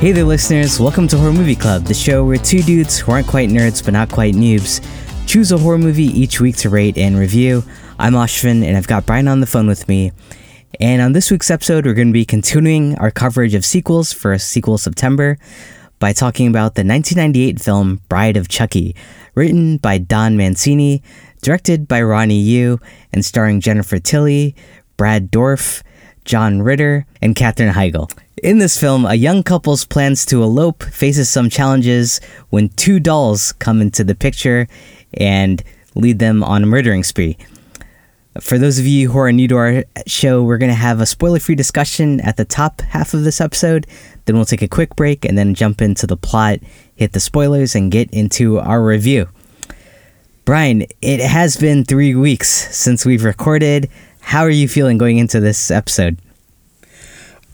Hey there, listeners. Welcome to Horror Movie Club, the show where two dudes who aren't quite nerds but not quite noobs choose a horror movie each week to rate and review. I'm Ashvin, and I've got Brian on the phone with me. And on this week's episode, we're going to be continuing our coverage of sequels for a Sequel September by talking about the 1998 film Bride of Chucky, written by Don Mancini, directed by Ronnie Yu, and starring Jennifer Tilly, Brad Dourif, John Ritter, and Katherine Heigl. In this film, a young couple's plans to elope faces some challenges when two dolls come into the picture and lead them on a murdering spree. For those of you who are new to our show, we're going to have a spoiler free discussion at the top half of this episode. Then we'll take a quick break and then jump into the plot, hit the spoilers, and get into our review. Brian, it has been three weeks since we've recorded. How are you feeling going into this episode?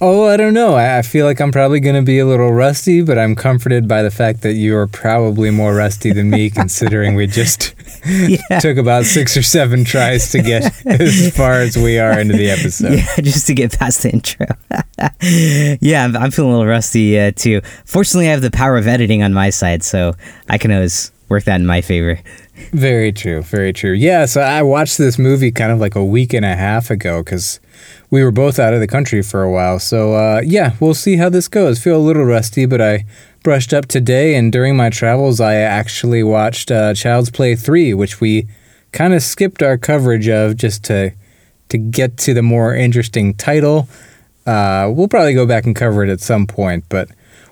Oh, I don't know. I feel like I'm probably going to be a little rusty, but I'm comforted by the fact that you are probably more rusty than me, considering we just yeah. took about six or seven tries to get as far as we are into the episode. Yeah, just to get past the intro. yeah, I'm, I'm, feeling a little rusty uh, too. Fortunately, I have the power of editing on my side, so I can always work that in my favor. Very true. Very true. Yeah, so I watched this movie kind of like a week and a half ago because we were both out of the country for a while. So uh, yeah, we'll see how this goes. Feel a little rusty, but I brushed up today, and during my travels, I actually watched uh, Child's Play three, which we kind of skipped our coverage of just to to get to the more interesting title. Uh, we'll probably go back and cover it at some point, but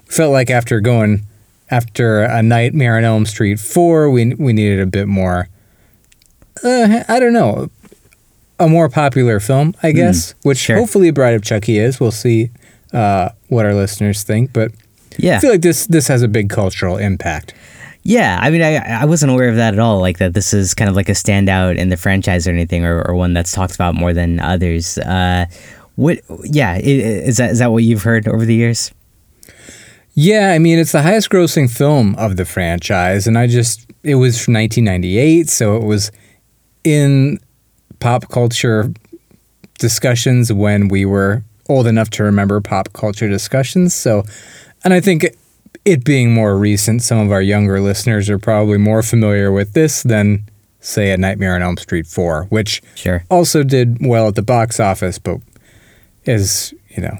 we felt like after going after a Nightmare on Elm Street four, we we needed a bit more. Uh, I don't know a more popular film, I hmm, guess, mm, which sure. hopefully Bride of Chucky is. We'll see uh, what our listeners think, but yeah, I feel like this this has a big cultural impact. Yeah, I mean, I I wasn't aware of that at all. Like that, this is kind of like a standout in the franchise or anything, or, or one that's talked about more than others. Uh, what? Yeah, is that is that what you've heard over the years? Yeah, I mean, it's the highest grossing film of the franchise, and I just it was from 1998, so it was in pop culture discussions when we were old enough to remember pop culture discussions. So, and I think it being more recent, some of our younger listeners are probably more familiar with this than, say, A Nightmare on Elm Street 4, which sure. also did well at the box office, but is, you know,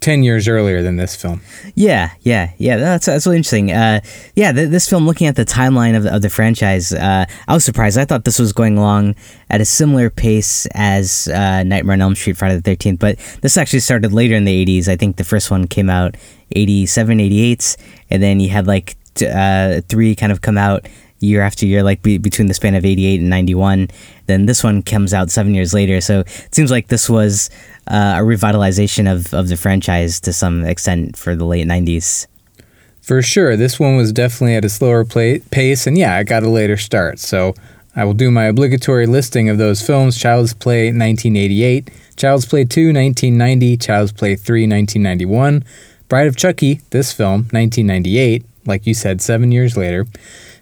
10 years earlier than this film. Yeah, yeah, yeah. That's, that's really interesting. Uh, yeah, th- this film, looking at the timeline of, of the franchise, uh, I was surprised. I thought this was going along at a similar pace as uh, Nightmare on Elm Street, Friday the 13th, but this actually started later in the 80s. I think the first one came out 87, 88, and then you had like t- uh, three kind of come out year after year, like be- between the span of 88 and 91. Then this one comes out seven years later. So it seems like this was uh, a revitalization of, of the franchise to some extent for the late 90s. For sure. This one was definitely at a slower play- pace, and yeah, it got a later start. So I will do my obligatory listing of those films Child's Play 1988, Child's Play 2 1990, Child's Play 3 1991, Bride of Chucky, this film, 1998, like you said, seven years later.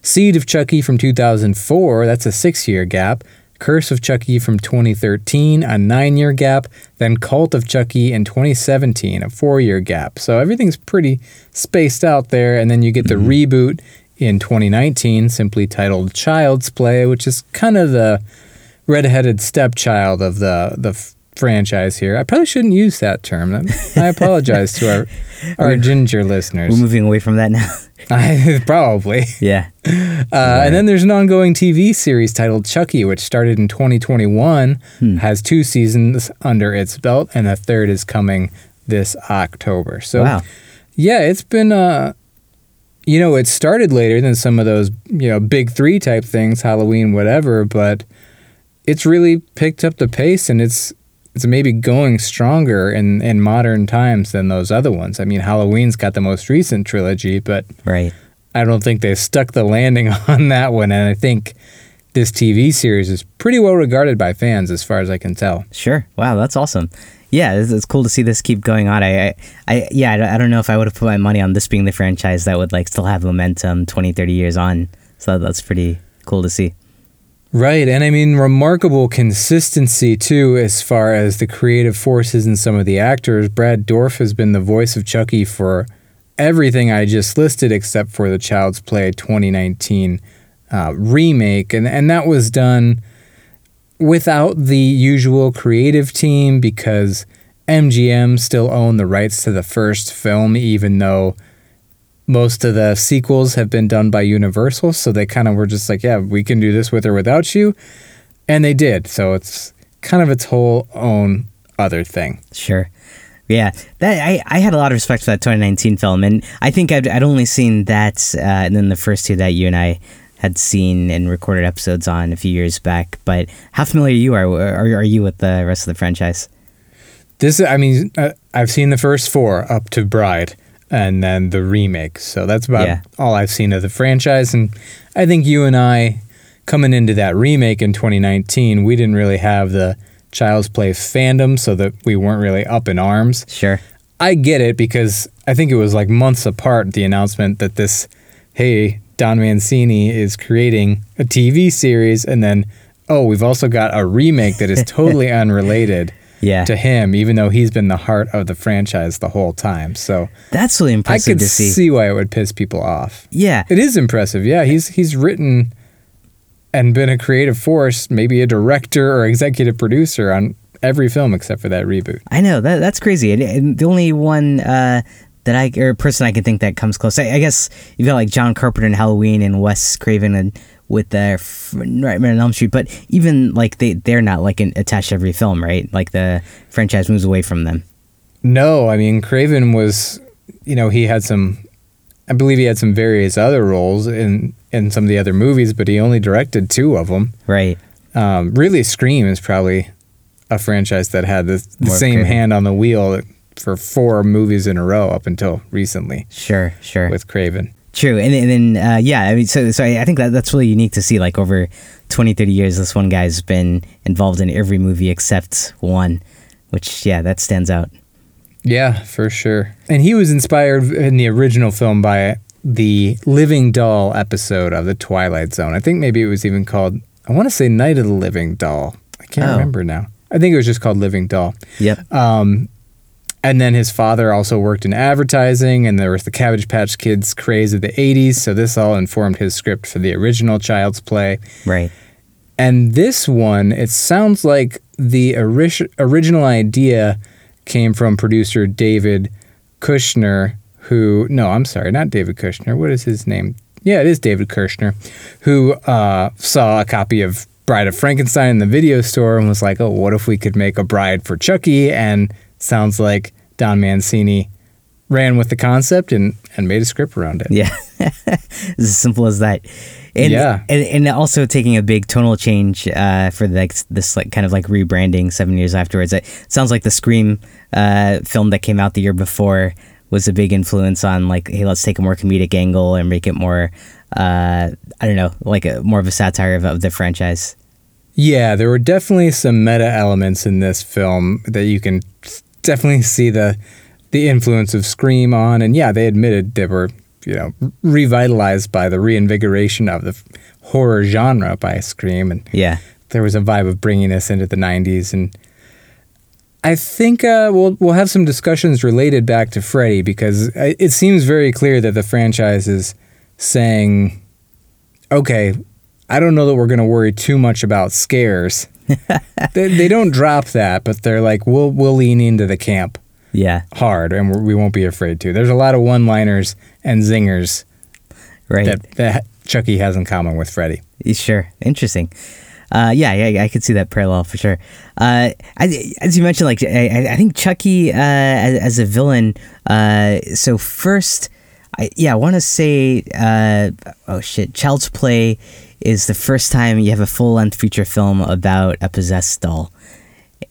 Seed of Chucky from 2004, that's a six year gap. Curse of Chucky from 2013, a nine year gap. Then Cult of Chucky in 2017, a four year gap. So everything's pretty spaced out there. And then you get the mm-hmm. reboot in 2019, simply titled Child's Play, which is kind of the redheaded stepchild of the, the franchise here. I probably shouldn't use that term. I apologize to our our ginger listeners. We're moving away from that now. I, probably. Yeah. Uh, right. And then there's an ongoing TV series titled Chucky, which started in 2021, hmm. has two seasons under its belt, and the third is coming this October. So, wow. yeah, it's been. Uh, you know, it started later than some of those, you know, big three type things, Halloween, whatever, but it's really picked up the pace and it's it's maybe going stronger in, in modern times than those other ones. I mean, Halloween's got the most recent trilogy, but right. I don't think they stuck the landing on that one. And I think this TV series is pretty well regarded by fans, as far as I can tell. Sure. Wow, that's awesome. Yeah, it's, it's cool to see this keep going on. I, I, I yeah, I, I don't know if I would have put my money on this being the franchise that would like still have momentum 20, 30 years on. So that's pretty cool to see. Right. And I mean, remarkable consistency, too, as far as the creative forces and some of the actors. Brad Dourif has been the voice of Chucky for everything I just listed except for the Child's Play 2019 uh, remake, and and that was done without the usual creative team because MGM still owned the rights to the first film, even though most of the sequels have been done by Universal. So they kind of were just like, yeah, we can do this with or without you. And they did. So it's kind of its whole own other thing. Sure. Yeah, that I, I had a lot of respect for that 2019 film, and I think I'd, I'd only seen that uh, and then the first two that you and I had seen and recorded episodes on a few years back. But how familiar you are are, are you with the rest of the franchise? This, I mean, uh, I've seen the first four up to Bride, and then the remake. So that's about Yeah. all I've seen of the franchise. And I think you and I, coming into that remake in 2019, we didn't really have the Child's Play fandom, so that we weren't really up in arms. Sure. I get it because I think it was like months apart the announcement that this, hey, Don Mancini is creating a TV series, and then, oh, we've also got a remake that is totally unrelated Yeah, to him, even though he's been the heart of the franchise the whole time. So that's really impressive. I could to see. see why it would piss people off. Yeah, It is impressive. Yeah, he's he's written and been a creative force, maybe a director or executive producer on every film except for that reboot. I know that that's crazy. And, and the only one uh, that I or person I can think that comes close, I, I guess you've got like John Carpenter and Halloween and Wes Craven and with the f- Nightmare on Elm Street, but even like they they're not like in, attached to every film, right? Like the franchise moves away from them. No, I mean Craven was, you know, he had some, I believe he had some various other roles in in some of the other movies, but he only directed two of them. Right. Um, really, Scream is probably a franchise that had the, the same Craven. hand on the wheel for four movies in a row up until recently Sure. Sure. with Craven. True, and, and then uh, yeah, I mean, so so I I think that that's really unique to see. Like over 20, 30 years, this one guy's been involved in every movie except one, which yeah, that stands out. Yeah, for sure. And he was inspired in the original film by the Living Doll episode of The Twilight Zone. I think maybe it was even called, I want to say Night of the Living Doll. I can't Oh. remember now. I think it was just called Living Doll. Yep. Um, and then his father also worked in advertising, and there was the Cabbage Patch Kids craze of the 80s. So this all informed his script for the original Child's Play. Right. And this one, it sounds like the ori- original idea came from producer David Kirshner, who, no, I'm sorry, not David Kirshner. What is his name? Yeah, it is David Kirshner, who uh, saw a copy of Bride of Frankenstein in the video store and was like, oh, what if we could make a bride for Chucky? And sounds like Don Mancini ran with the concept and, and made a script around it. Yeah, it's as simple as that. And, Yeah. and and also taking a big tonal change uh, for like this like kind of like rebranding seven years afterwards. It sounds like the Scream uh, film that came out the year before was a big influence on like hey let's take a more comedic angle and make it more uh, I don't know like a, more of a satire of, of the franchise. Yeah, there were definitely some meta elements in this film that you can definitely see the the influence of Scream on, and yeah, they admitted they were you know revitalized by the reinvigoration of the horror genre by Scream, and Yeah, there was a vibe of bringing us into the '90s, and I think uh, we'll we'll have some discussions related back to Freddy because it seems very clear that the franchise is saying, okay, I don't know that we're going to worry too much about scares. They, they don't drop that, but they're like, we'll we'll lean into the camp yeah, hard, and we're, won't be afraid to. There's a lot of one-liners and zingers right. that, that Chucky has in common with Freddy. Sure, interesting. Uh, yeah, yeah, I could see that parallel for sure. Uh, as, as you mentioned, like I, I think Chucky uh, as, as a villain. Uh, so first, I yeah, I want to say, uh, oh shit, Child's Play is the first time you have a full length feature film about a possessed doll.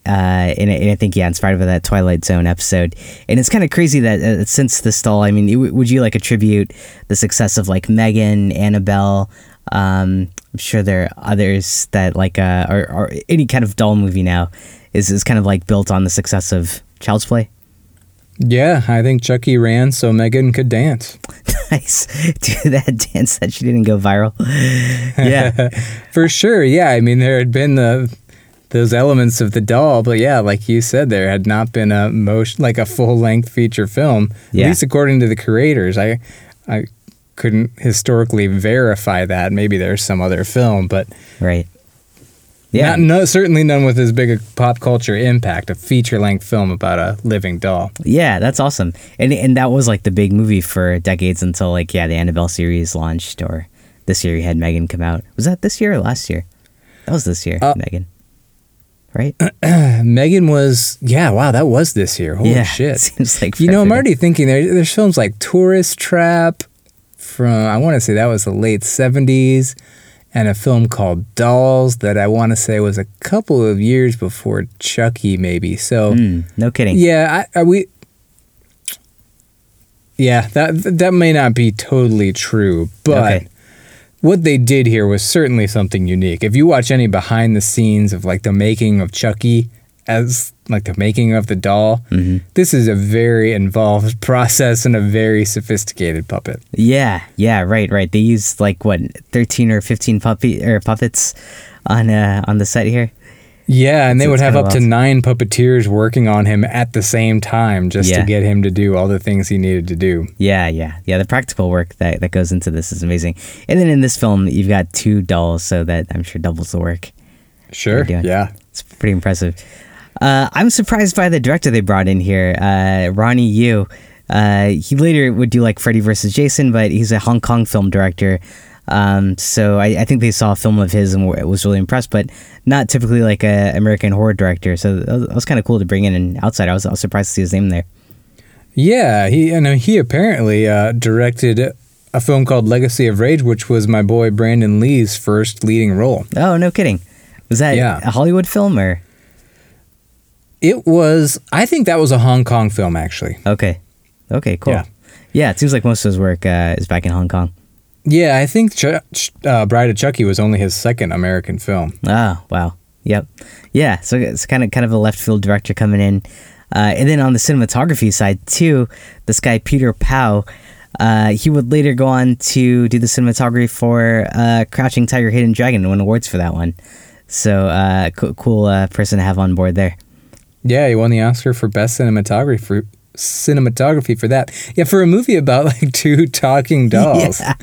Uh, and, I- and I think yeah, inspired by that Twilight Zone episode, and it's kind of crazy that uh, since this doll, I mean, would you like attribute the success of like Megan, Annabelle? Um, I'm sure there are others that like uh, or, or any kind of doll movie now is is kind of like built on the success of Child's Play. Yeah, I think Chucky ran so Megan could dance. nice, do that dance that she didn't go viral. yeah, For sure, yeah. I mean, there had been the those elements of the doll. But yeah, like you said, there had not been a motion like a full length feature film. Yeah. At least according to the creators, I I couldn't historically verify that. Maybe there's some other film, but Right. Yeah. not, no, certainly none with as big a pop culture impact. A feature length film about a living doll. Yeah, that's awesome. And and that was like the big movie for decades until like yeah, the Annabelle series launched or this year you had Megan come out. Was that this year or last year? That was this year, Uh, Megan. Right? Megan was yeah, wow, that was this year. Holy yeah. shit. Seems like You know, I'm already thinking there, there's films like Tourist Trap from, I want to say that was the late 70s, and a film called Dolls that I want to say was a couple of years before Chucky, maybe. So, Mm, no kidding. yeah, I, we. Yeah, that that may not be totally true, but Okay. what they did here was certainly something unique. If you watch any behind the scenes of like the making of Chucky as like the making of the doll, Mm-hmm. this is a very involved process and a very sophisticated puppet. Yeah, yeah, right, right. They used like what, thirteen or fifteen puppy or puppets on uh on the set here. Yeah, and they would have up to nine puppeteers working on him at the same time just Yeah. to get him to do all the things he needed to do. Yeah, yeah, yeah. The practical work that, that goes into this is amazing. And then in this film, you've got two dolls, so that I'm sure doubles the work. Sure. Yeah. It's pretty impressive. Uh, I'm surprised by the director they brought in here, uh, Ronnie Yu. Uh, he later would do like Freddy vs. Jason, but he's a Hong Kong film director. Um, so I, I think they saw a film of his and were- was really impressed, but not typically like a American horror director. So that was, was kind of cool to bring in an outsider. I was, I was surprised to see his name there. Yeah, he and he apparently uh, directed a film called Legacy of Rage, which was my boy Brandon Lee's first leading role. Oh, no kidding. Was that Yeah. a Hollywood film or? It was, I think that was a Hong Kong film actually. Okay. Okay, cool. Yeah. Yeah, it seems like most of his work uh, is back in Hong Kong. Yeah, I think Ch- Ch- uh, Bride of Chucky was only his second American film. Oh wow, yep, yeah. So it's kind of kind of a left field director coming in, uh, and then on the cinematography side too, this guy Peter Pau, uh, he would later go on to do the cinematography for uh, Crouching Tiger, Hidden Dragon, and win awards for that one. So uh, co- cool uh, person to have on board there. Yeah, he won the Oscar for best cinematography for cinematography for that. Yeah, for a movie about like two talking dolls.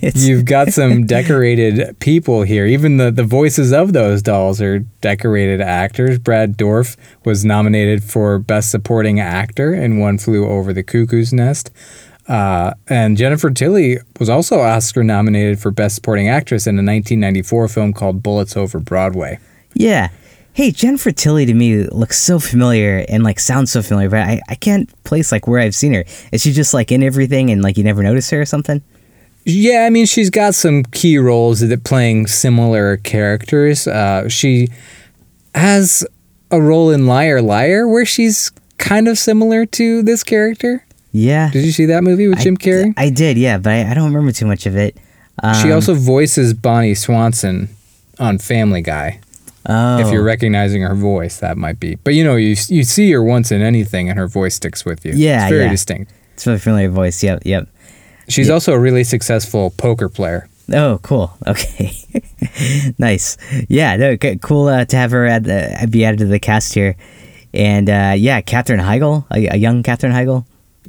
It's- You've got some decorated people here. Even the, the voices of those dolls are decorated actors. Brad Dourif was nominated for Best Supporting Actor in One Flew Over the Cuckoo's Nest. Uh, and Jennifer Tilly was also Oscar nominated for Best Supporting Actress in a 1994 film called Bullets Over Broadway. Yeah. Hey, Jennifer Tilly to me looks so familiar and like sounds so familiar, but I, I can't place like where I've seen her. Is she just like in everything and like you never notice her or something? Yeah, I mean, she's got some key roles that playing similar characters. Uh, she has a role in Liar Liar where she's kind of similar to this character. Yeah. Did you see that movie with I Jim Carrey? I did, yeah, but I, I don't remember too much of it. Um, she also voices Bonnie Swanson on Family Guy. Oh, If you're recognizing her voice, that might be. But you know, you you see her once in anything, and her voice sticks with you. Yeah, it's very yeah. distinct. it's a familiar voice. Yep, yep. She's Yeah. also a really successful poker player. Oh, cool. Okay, nice. Yeah, no, cool uh, to have her add, uh, be added to the cast here. And uh, yeah, Katherine Heigl, a, a young Katherine Heigl.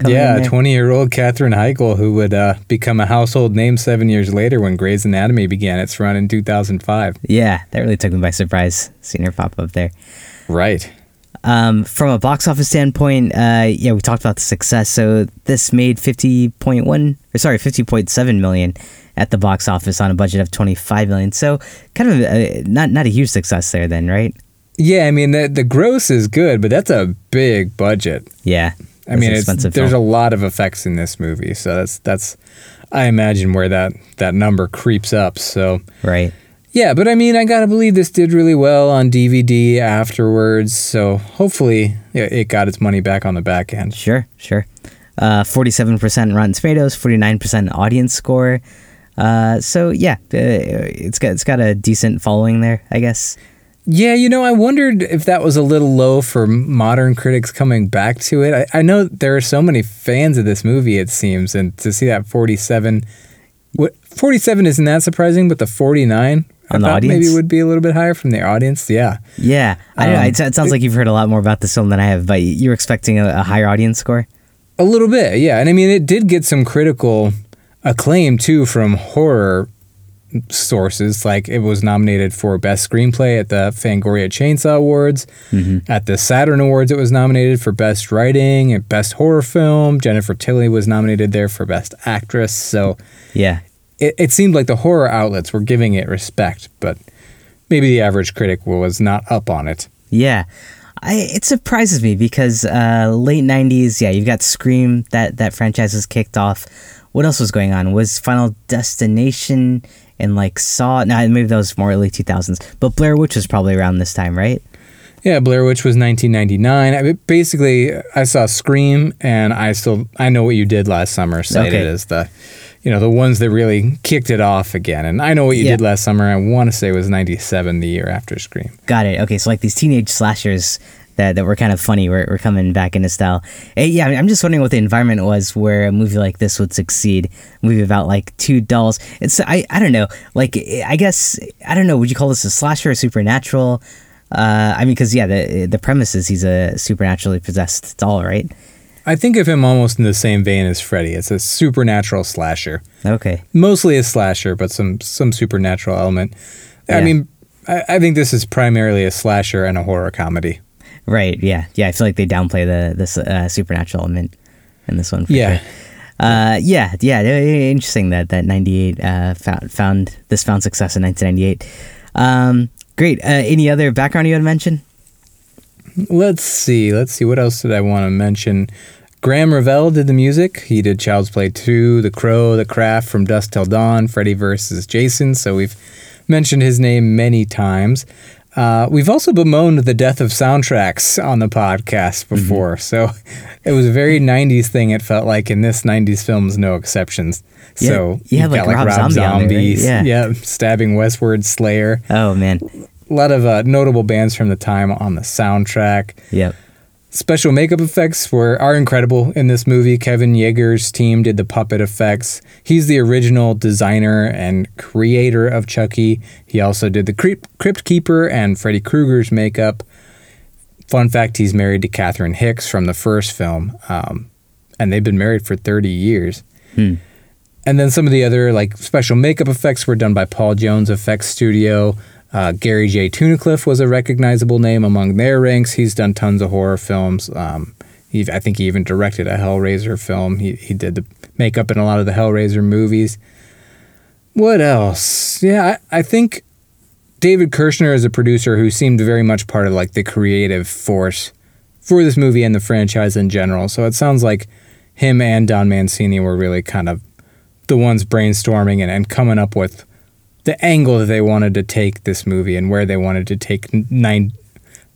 Yeah, 20 year old Katherine Heigl, who would uh, become a household name seven years later when Grey's Anatomy began its run in 2005. Yeah, that really took me by surprise seeing her pop up there. Right. Um, from a box office standpoint, uh, yeah, we talked about the success. So this made fifty point one, or sorry, fifty point seven million at the box office on a budget of twenty five million. So kind of uh, not not a huge success there, then, right? Yeah, I mean, the, the gross is good, but that's a big budget. Yeah, I mean, it's, there's a lot of effects in this movie, so that's that's I imagine where that that number creeps up. So right. yeah, but I mean, I gotta believe this did really well on DVD afterwards. So hopefully, it got its money back on the back end. Sure, sure. Uh, Forty-seven percent Rotten Tomatoes, forty-nine percent audience score. Uh, so yeah, uh, it's got it's got a decent following there, I guess. Yeah, you know, I wondered if that was a little low for modern critics coming back to it. I, I know there are so many fans of this movie, it seems, and to see that 47, what 47 isn't that surprising, but the 49, on the thought audience. maybe would be a little bit higher from the audience. Yeah. yeah, I don't know. Um, It, it sounds like you've heard a lot more about this film than I have, but you're expecting a, a higher audience score. A little bit, yeah. And I mean, it did get some critical acclaim too from horror sources. Like it was nominated for Best Screenplay at the Fangoria Chainsaw Awards. At the Saturn Awards, it was nominated for Best Writing and Best Horror Film. Jennifer Tilly was nominated there for Best Actress. So Yeah, it, it seemed like the horror outlets were giving it respect, but maybe the average critic was not up on it. Yeah. I, it surprises me because uh, late '90s, yeah, you've got Scream that that franchise was kicked off. What else was going on? Was Final Destination and like Saw? No, maybe that was more early 2000s. But Blair Witch was probably around this time, right? Yeah, Blair Witch was 1999. I mean, basically, I saw Scream, and I still I know what you did last summer. Cited Okay. as the, you know, the ones that really kicked it off again. And I know what you Yeah. did last summer. I want to say it was 97, the year after Scream. Got it. Okay, so like these teenage slashers that, that were kind of funny were, were coming back into style. Eh, yeah, I mean, I'm just wondering what the environment was where a movie like this would succeed. A movie about like two dolls. It's I I don't know. Like I guess I don't know. Would you call this a slasher or supernatural? Uh, I mean, because yeah, the the premise is he's a supernaturally possessed doll, right? I think of him almost in the same vein as Freddy. It's a supernatural slasher, Okay. mostly a slasher, but some some supernatural element. Yeah. I mean, I, I think this is primarily a slasher and a horror comedy. Right. Yeah. Yeah. I feel like they downplay the this uh, supernatural element in this one. For Yeah. Sure. Uh, yeah. Yeah. Interesting that that '98 uh, found found this found success in 1998. Um, great. Uh, any other background you had to mention? Let's see. Let's see. What else did I want to mention? Graeme Revell did the music. He did Child's Play 2, The Crow, The Craft, From Dusk Till Dawn, Freddy vs. Jason. So we've mentioned his name many times. Uh, we've also bemoaned the death of soundtracks on the podcast before. So it was a very 90s thing, it felt like, and this 90s film is no exceptions. Yeah, so you have, got like, Rob Zombie on there, right? Yeah. yeah, stabbing Westward Slayer. Oh man. A lot of uh, notable bands from the time on the soundtrack. Yep. Special makeup effects were are incredible in this movie. Kevin Yagher's team did the puppet effects. He's the original designer and creator of Chucky. He also did the Crypt, Crypt Keeper and Freddy Krueger's makeup. Fun fact: He's married to Catherine Hicks from the first film, um, and they've been married for thirty years. And then some of the other like special makeup effects were done by Paul Jones Effects Studio. Uh, Gary J. Tunnicliffe was a recognizable name among their ranks. He's done tons of horror films. Um, he, I think he even directed a Hellraiser film. He, he did the makeup in a lot of the Hellraiser movies. What else? Yeah, I, I think David Kirshner is a producer who seemed very much part of like the creative force for this movie and the franchise in general. So it sounds like him and Don Mancini were really kind of the ones brainstorming and, and coming up with the angle that they wanted to take this movie and where they wanted to take nine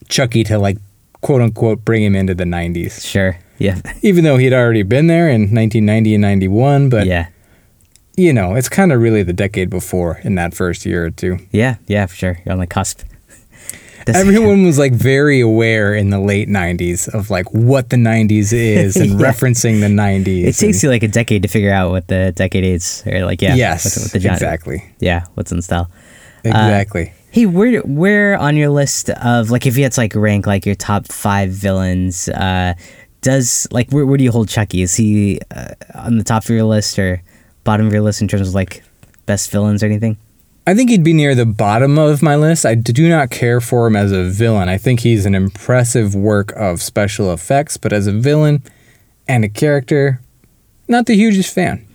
Chucky to like quote unquote bring him into the 90s. Sure. Yeah. Even though he'd already been there in 1990 and 91, but yeah. you know, it's kind of really the decade before in that first year or two. Yeah. Yeah. For sure. You're on the cusp. Everyone was like very aware in the late 90s of like what the 90s is and Yeah. referencing the 90s. It takes you like a decade to figure out what the decade is, or like yeah, yes, what the- what genre- exactly. Yeah, what's in style. Exactly. Hey, where where on your list of like if you had to like rank like your top five villains, uh, does like where where do you hold Chucky? Is he uh, on the top of your list or bottom of your list in terms of like best villains or anything? I think he'd be near the bottom of my list. I do not care for him as a villain. I think he's an impressive work of special effects, but as a villain and a character, not the hugest fan.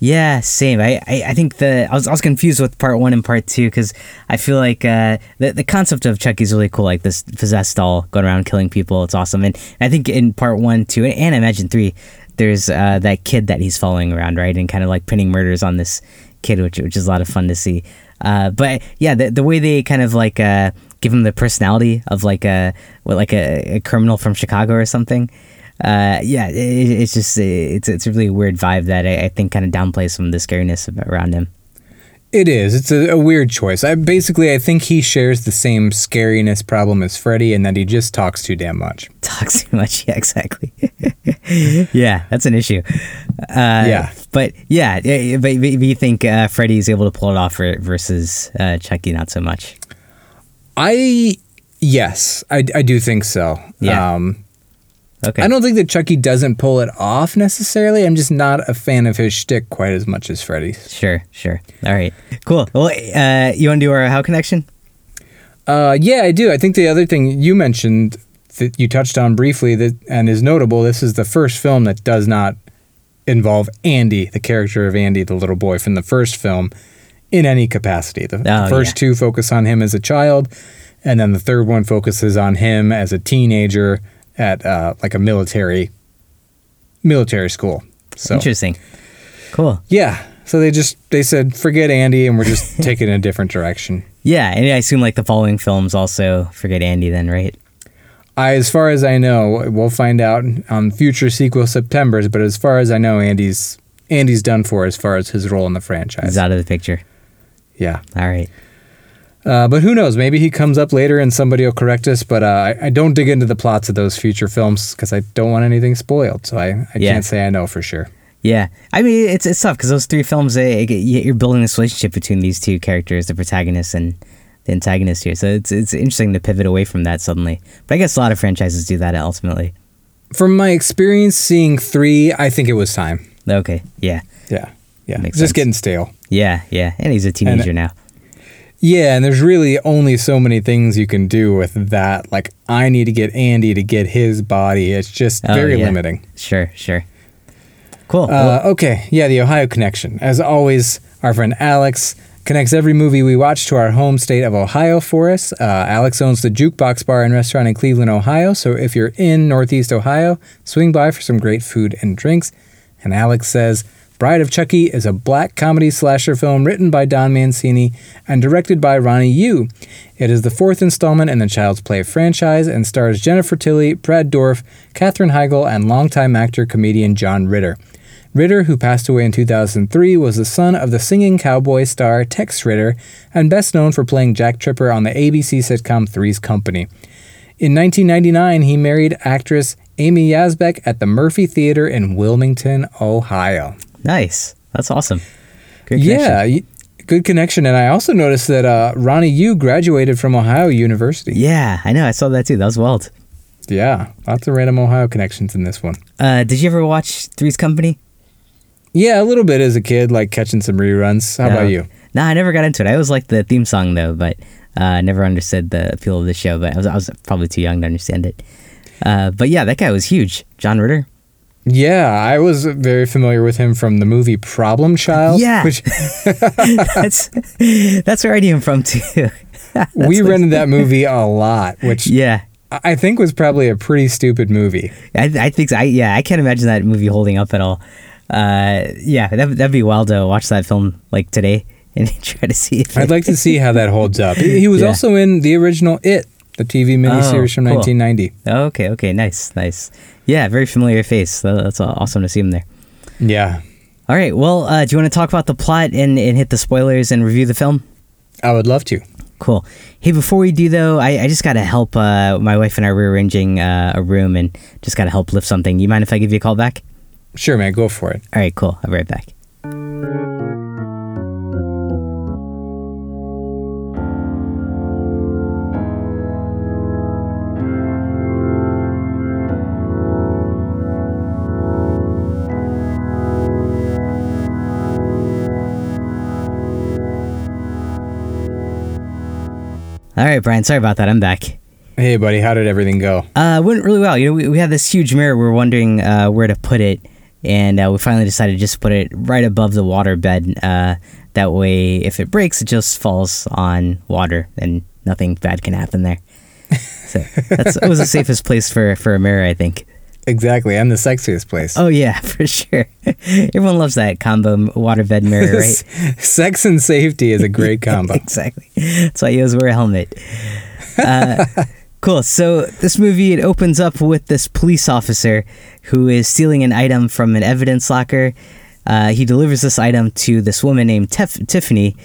Yeah, same. I, I, I think the I was, I was confused with part one and part two because I feel like uh, the the concept of Chucky is really cool. Like this possessed doll going around killing people. It's awesome. And I think in part one, two, and I imagine three, there's uh, that kid that he's following around, right, and kind of like pinning murders on this kid, which which is a lot of fun to see. Uh, but yeah, the the way they kind of like uh, give him the personality of like a what, like a, a criminal from Chicago or something uh, yeah, it, it's just it's it's a really weird vibe that I, I think kind of downplays some of the scariness around him. It is. It's a, a weird choice. I basically I think he shares the same scariness problem as Freddy, and that he just talks too damn much. Talks too much, yeah, exactly. yeah, that's an issue. Uh, Yeah. but yeah, but, but you think uh, Freddy's able to pull it off versus uh, Chucky not so much? I yes, I, I do think so. Yeah. Um, Okay. I don't think that Chucky doesn't pull it off necessarily. I'm just not a fan of his shtick quite as much as Freddy's. Sure, sure. All right, cool. Well, uh, you want to do our how connection? Uh, yeah, I do. I think the other thing you mentioned that you touched on briefly that and is notable. This is the first film that does not involve Andy, the character of Andy, the little boy from the first film, in any capacity. The, Oh, first yeah. two focus on him as a child, and then the third one focuses on him as a teenager at uh, like a military military school. So Interesting. Cool. yeah, so they just they said forget Andy, and we're just taking a different direction. Yeah, and I assume like the following films also forget Andy then, right? I, as far as I know, we'll find out on future sequel September's. But as far as I know, Andy's Andy's done for as far as his role in the franchise. He's out of the picture. Yeah, All right. Uh, but who knows? Maybe he comes up later and somebody will correct us. But uh, I, I don't dig into the plots of those future films because I don't want anything spoiled. So I, I Yeah. can't say I know for sure. Yeah, I mean it's it's tough because those three films, they, you're building this relationship between these two characters, the protagonist and the antagonist here. So it's it's interesting to pivot away from that suddenly. But I guess a lot of franchises do that ultimately. From my experience seeing three, I think it was time. Okay, yeah, Yeah, yeah, Makes just sense. getting stale. yeah, yeah. And he's a teenager now. Yeah, and there's really only so many things you can do with that. Like, I need to get Andy to get his body. It's just Oh, very yeah. limiting. Sure, sure. Cool. Well, Uh, okay, yeah, the Ohio connection. As always, our friend Alex connects every movie we watch to our home state of Ohio for us. Uh, Alex owns the Jukebox Bar and Restaurant in Cleveland, Ohio. So if you're in Northeast Ohio, swing by for some great food and drinks. And Alex says, Bride of Chucky is a black comedy slasher film written by Don Mancini and directed by Ronnie Yu. It is the fourth installment in the Child's Play franchise and stars Jennifer Tilly, Brad Dourif, Katherine Heigl, and longtime actor comedian John Ritter. Ritter, who passed away in 2003, was the son of the singing cowboy star Tex Ritter and best known for playing Jack Tripper on the ABC sitcom Three's Company. In 1999, he married actress Amy Yasbeck at the Murphy Theater in Wilmington, Ohio. Nice. That's awesome. Good Yeah, y- good connection. And I also noticed that uh, Ronnie Yu graduated from Ohio University. Yeah, I know. I saw that too. That was wild. Yeah, lots of random Ohio connections in this one. Uh, did you ever watch Three's Company? Yeah, a little bit as a kid, like catching some reruns. How No. about you? Nah, I never got into it. I always liked the theme song though, but uh, I never understood the appeal of the show. But I was I was probably too young to understand it. Uh, but yeah, that guy was huge, John Ritter. Yeah, I was very familiar with him from the movie Problem Child. Yeah. which that's that's where I knew him from too. We rented that movie a lot, which Yeah, I think was probably a pretty stupid movie. I, I think so. I, yeah, I can't imagine that movie holding up at all. Uh, yeah, that that'd be wild to watch that film like today and try to see if I'd like to see how that holds up. He he was Yeah. also in the original It, the TV miniseries from cool. 1990. Okay, okay, nice, nice. Yeah, very familiar face. That's awesome to see him there. Yeah, All right, well, uh, do you want to talk about the plot and, and hit the spoilers and review the film? I would love to. Cool. Hey, before we do though, I, I just gotta help. Uh, my wife and I are rearranging uh, a room and just gotta help lift something. You mind if I give you a call back? Sure, man, go for it. All right, cool. I'll be right back. All right, Brian. Sorry about that. I'm back. Hey, buddy, how did everything go? Uh, it went really well. You know, we, we had this huge mirror. We were wondering uh, where to put it, and uh, we finally decided to just put it right above the water bed. Uh, that way, if it breaks, it just falls on water, and nothing bad can happen there. So that's it was the safest place for for a mirror, I think. Exactly, and the sexiest place. Oh yeah, for sure. Everyone loves that combo waterbed mirror, right? Sex and safety is a great combo. exactly. That's why you always wear a helmet. Uh, cool. So this movie it opens up with this police officer who is stealing an item from an evidence locker. Uh, he delivers this item to this woman named Tef- Tiffany.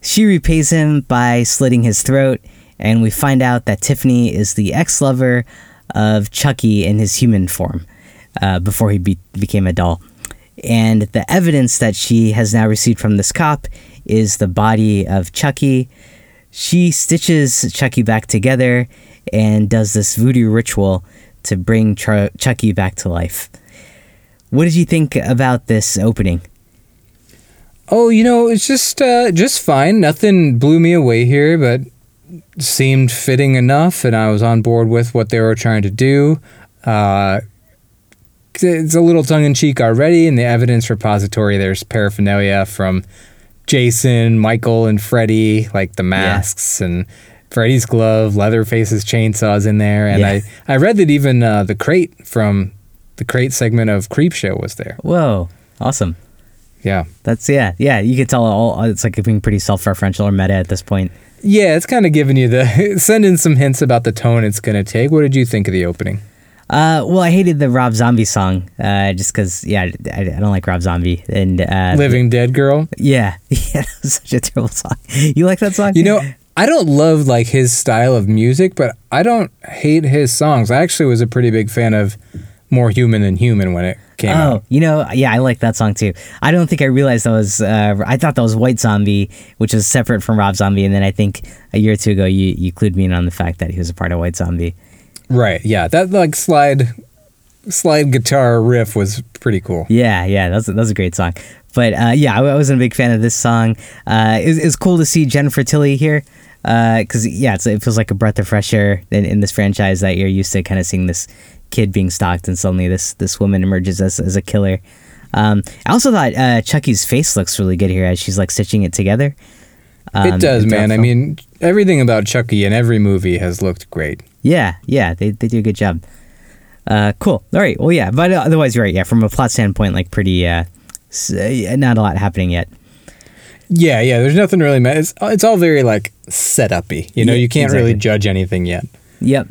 She repays him by slitting his throat, and we find out that Tiffany is the ex-lover of Chucky in his human form. uh, before he be- became a doll. And the evidence that she has now received from this cop is the body of Chucky. She stitches Chucky back together and does this voodoo ritual to bring Ch- Chucky back to life. What did you think about this opening? Oh, you know, it's just uh, just fine. Nothing blew me away here, but seemed fitting enough, and I was on board with what they were trying to do. Uh, it's a little tongue in cheek already. In the evidence repository, there's paraphernalia from Jason, Michael, and Freddy, like the masks yeah. and Freddy's glove, Leatherface's chainsaws in there, and yeah. I I read that even uh, the crate from the crate segment of Creepshow was there. Whoa, awesome! Yeah. That's yeah, yeah. You could tell all it's like being pretty self-referential or meta at this point. Yeah, it's kind of giving you the sending some hints about the tone it's gonna take. What did you think of the opening? Uh, well, I hated the Rob Zombie song, uh, just because, yeah, I, I, don't like Rob Zombie and uh, Living Dead Girl. Yeah, yeah, that was such a terrible song. You like that song? You know, I don't love like his style of music, but I don't hate his songs. I actually was a pretty big fan of More Human Than Human when it came oh, out. you know, yeah, I like that song too. I don't think I realized that was. Uh, I thought that was White Zombie, which was separate from Rob Zombie, and then I think a year or two ago you you clued me in on the fact that he was a part of White Zombie. Right. Yeah. That like slide slide guitar riff was pretty cool. Yeah. Yeah. that's was, that was a great song. But uh, yeah, I, I, wasn't a big fan of this song. Uh, it, it cool to see Jennifer Tilly here because uh, yeah, it feels like a breath of fresh air in, in this franchise that you're used to kind of seeing this kid being stalked, and suddenly this this woman emerges as, as a killer. Um, I also thought uh, Chucky's face looks really good here as she's like stitching it together. Um, it does, man. I mean, everything about Chucky in every movie has looked great. Yeah, yeah, they, they do a good job. Uh, cool. All right. Well, yeah, but otherwise, you're right. Yeah, from a plot standpoint, like pretty, uh, uh not a lot happening yet. Yeah, yeah. There's nothing really. It's it's all very like set upy. You know, yeah, you can't exactly. really judge anything yet. Yep.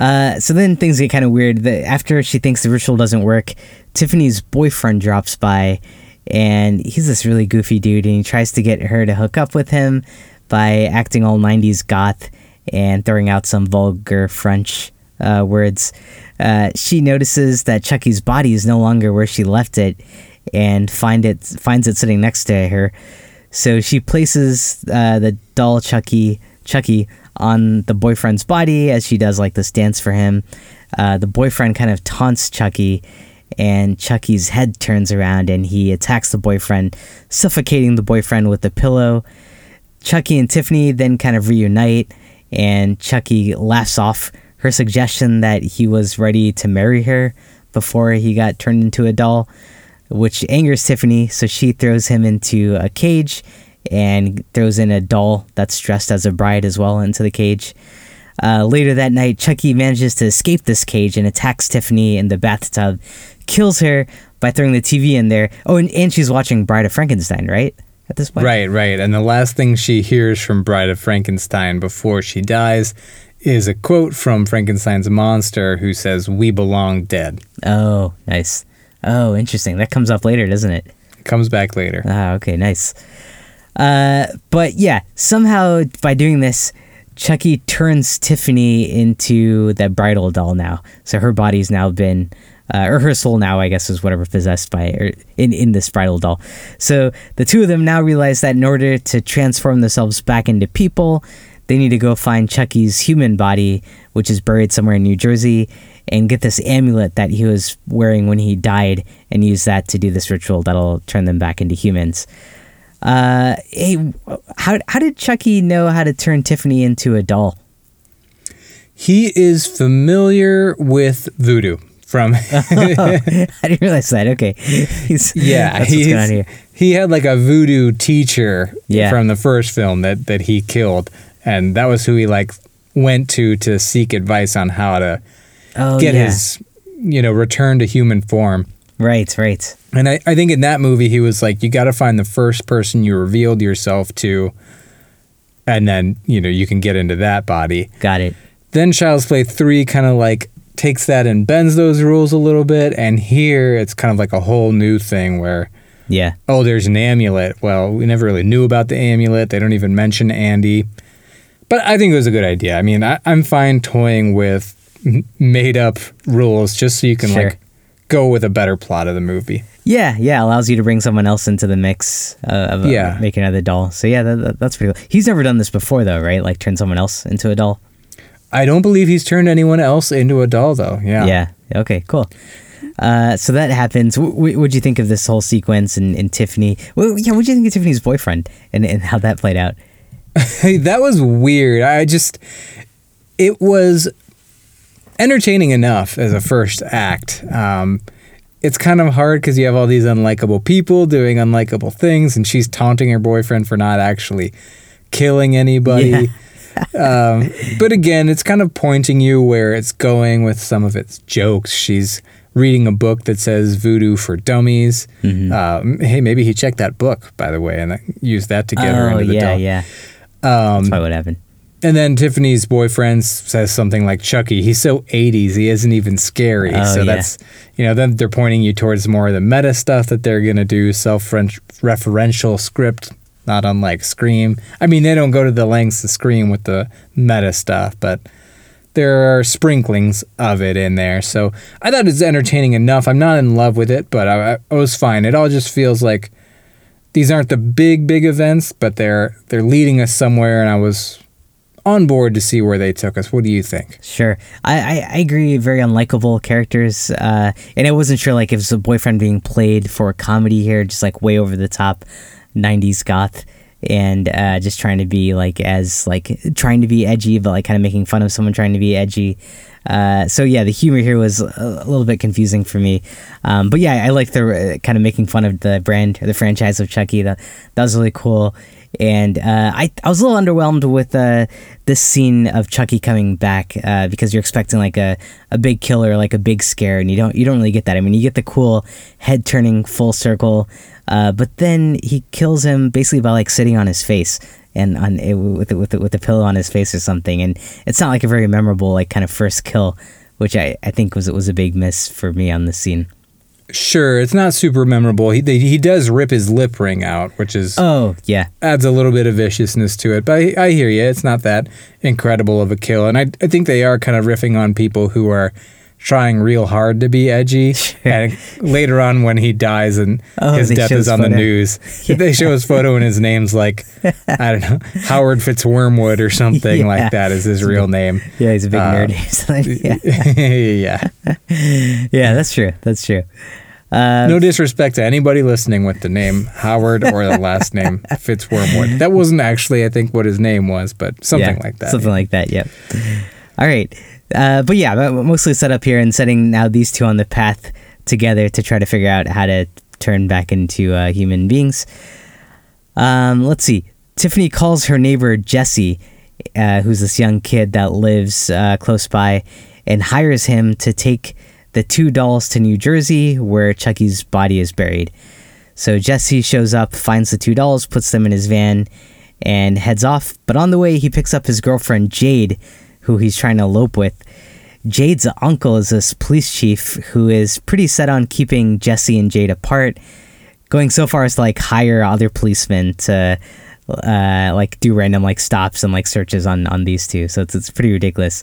Uh, so then things get kind of weird. The, after she thinks the ritual doesn't work, Tiffany's boyfriend drops by, and he's this really goofy dude, and he tries to get her to hook up with him by acting all '90s goth and throwing out some vulgar French uh, words. Uh, she notices that Chucky's body is no longer where she left it, and find it finds it sitting next to her. So she places uh, the doll Chucky Chucky on the boyfriend's body as she does like this dance for him. Uh, the boyfriend kind of taunts Chucky, and Chucky's head turns around and he attacks the boyfriend, suffocating the boyfriend with the pillow. Chucky and Tiffany then kind of reunite, and Chucky laughs off her suggestion that he was ready to marry her before he got turned into a doll, which angers Tiffany, so she throws him into a cage and throws in a doll that's dressed as a bride as well into the cage. Uh, later that night, Chucky manages to escape this cage and attacks Tiffany in the bathtub, kills her by throwing the TV in there. Oh, and, and she's watching Bride of Frankenstein, right? At this point? Right, right. And the last thing she hears from Bride of Frankenstein before she dies is a quote from Frankenstein's monster who says, We belong dead. Oh, nice. Oh, interesting. That comes up later, doesn't it? Comes back later. Ah, okay, nice. Uh, but yeah, somehow by doing this, Chucky turns Tiffany into that bridal doll now. So her body's now been, uh, or her soul now, I guess, is whatever possessed by or in in this bridal doll. So the two of them now realize that in order to transform themselves back into people, they need to go find Chucky's human body, which is buried somewhere in New Jersey, and get this amulet that he was wearing when he died, and use that to do this ritual that'll turn them back into humans. Uh, hey, how how did Chucky know how to turn Tiffany into a doll? He is familiar with voodoo from. I didn't realize that. Okay, he's, yeah, he's, he had like a voodoo teacher yeah. from the first film that that he killed, and that was who he like went to to seek advice on how to oh, get yeah. his you know return to human form. Right, right. And I, I think in that movie, he was like, you got to find the first person you revealed yourself to, and then, you know, you can get into that body. Got it. Then Child's Play 3 kind of like takes that and bends those rules a little bit. And here it's kind of like a whole new thing where, yeah. Oh, there's an amulet. Well, we never really knew about the amulet. They don't even mention Andy. But I think it was a good idea. I mean, I, I'm fine toying with made up rules just so you can sure. like go with a better plot of the movie. Yeah, yeah, allows you to bring someone else into the mix uh, of uh, Yeah. making another doll. So yeah, that, that- that's pretty cool. He's never done this before though, right? Like turn someone else into a doll. I don't believe he's turned anyone else into a doll though. Yeah. Yeah. Okay. Cool. Uh, so that happens. What would you think of this whole sequence and, and Tiffany? Well, yeah. What do you think of Tiffany's boyfriend and, and how that played out? That was weird. I just it was entertaining enough as a first act. Um, it's kind of hard because you have all these unlikable people doing unlikable things, and she's taunting her boyfriend for not actually killing anybody. um, but again, it's kind of pointing you where it's going with some of its jokes. She's reading a book that says voodoo for dummies. Um, hey, maybe he checked that book, by the way, and used that to get her oh into the yeah, doll. yeah. Um, That's probably what happened. And then Tiffany's boyfriend says something like Chucky. He's so 80s, he isn't even scary. Oh, so yeah. that's, you know, then they're pointing you towards more of the meta stuff that they're going to do, self referential script, not unlike Scream. I mean, they don't go to the lengths to Scream with the meta stuff, but there are sprinklings of it in there. So I thought it's entertaining enough. I'm not in love with it, but I, I was fine. It all just feels like these aren't the big big events, but they're they're leading us somewhere, and I was on board to see where they took us. What do you think? Sure, I, I, I agree. Very unlikable characters, uh, and I wasn't sure like if it's a boyfriend being played for a comedy here, just like way over the top, '90s goth, and uh, just trying to be like as like trying to be edgy, but like kind of making fun of someone trying to be edgy. Uh, so yeah, the humor here was a, little bit confusing for me, um, but yeah, I like the uh, kind of making fun of the brand or the franchise of Chucky. That that was really cool. And uh, I, I was a little underwhelmed with uh, this scene of Chucky coming back uh, because you're expecting like a, a big killer, like a big scare, and you don't you don't really get that. I mean, you get the cool head turning full circle, but then he kills him basically by like sitting on his face and on it, with the, with with the pillow on his face or something, and it's not like a very memorable like kind of first kill, which I, I think was was a big miss for me on this scene. Sure, it's not super memorable. He he does rip his lip ring out, which is Oh yeah, adds a little bit of viciousness to it. But I, I hear you. It's not that incredible of a kill, and I I think they are kind of riffing on people who are trying real hard to be edgy. And later on, when he dies and Oh, his death is on the photo. news, they show his photo and his name's like I don't know Howard Fitzwormwood or something Yeah. like that is his real name. yeah, he's a big Uh, nerd. yeah. yeah. yeah, that's true. That's true. Uh, No disrespect to anybody listening with the name Howard or the last name Fitzwormwood. That wasn't actually, I think, what his name was, but something Yeah, like that. Something like that. Yep. All right. Uh, but yeah, mostly set up here and setting now these two on the path together to try to figure out how to turn back into uh, human beings. Um, let's see. Tiffany calls her neighbor Jesse, uh, who's this young kid that lives uh, close by, and hires him to take the two dolls to New Jersey, where Chucky's body is buried. So Jesse shows up, finds the two dolls, puts them in his van, and heads off. But on the way, he picks up his girlfriend Jade, who he's trying to elope with. Jade's uncle is this police chief who is pretty set on keeping Jesse and Jade apart, going so far as to like hire other policemen to uh, like do random like stops and like searches on on these two. So it's it's pretty ridiculous.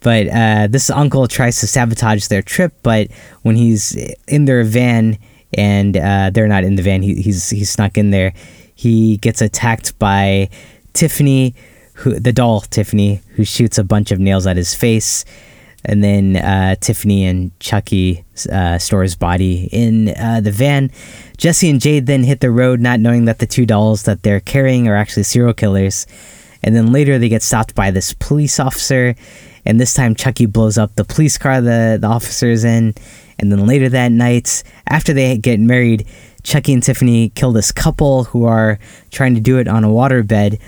But uh, this uncle tries to sabotage their trip, but when he's in their van and uh, they're not in the van, he, he's he's snuck in there. He gets attacked by Tiffany, who the doll Tiffany, who shoots a bunch of nails at his face, and then uh, Tiffany and Chucky uh, store his body in uh, the van. Jesse and Jade then hit the road, not knowing that the two dolls that they're carrying are actually serial killers. And then later they get stopped by this police officer, and this time Chucky blows up the police car the the officer's in. And then later that night, after they get married, Chucky and Tiffany kill this couple who are trying to do it on a waterbed,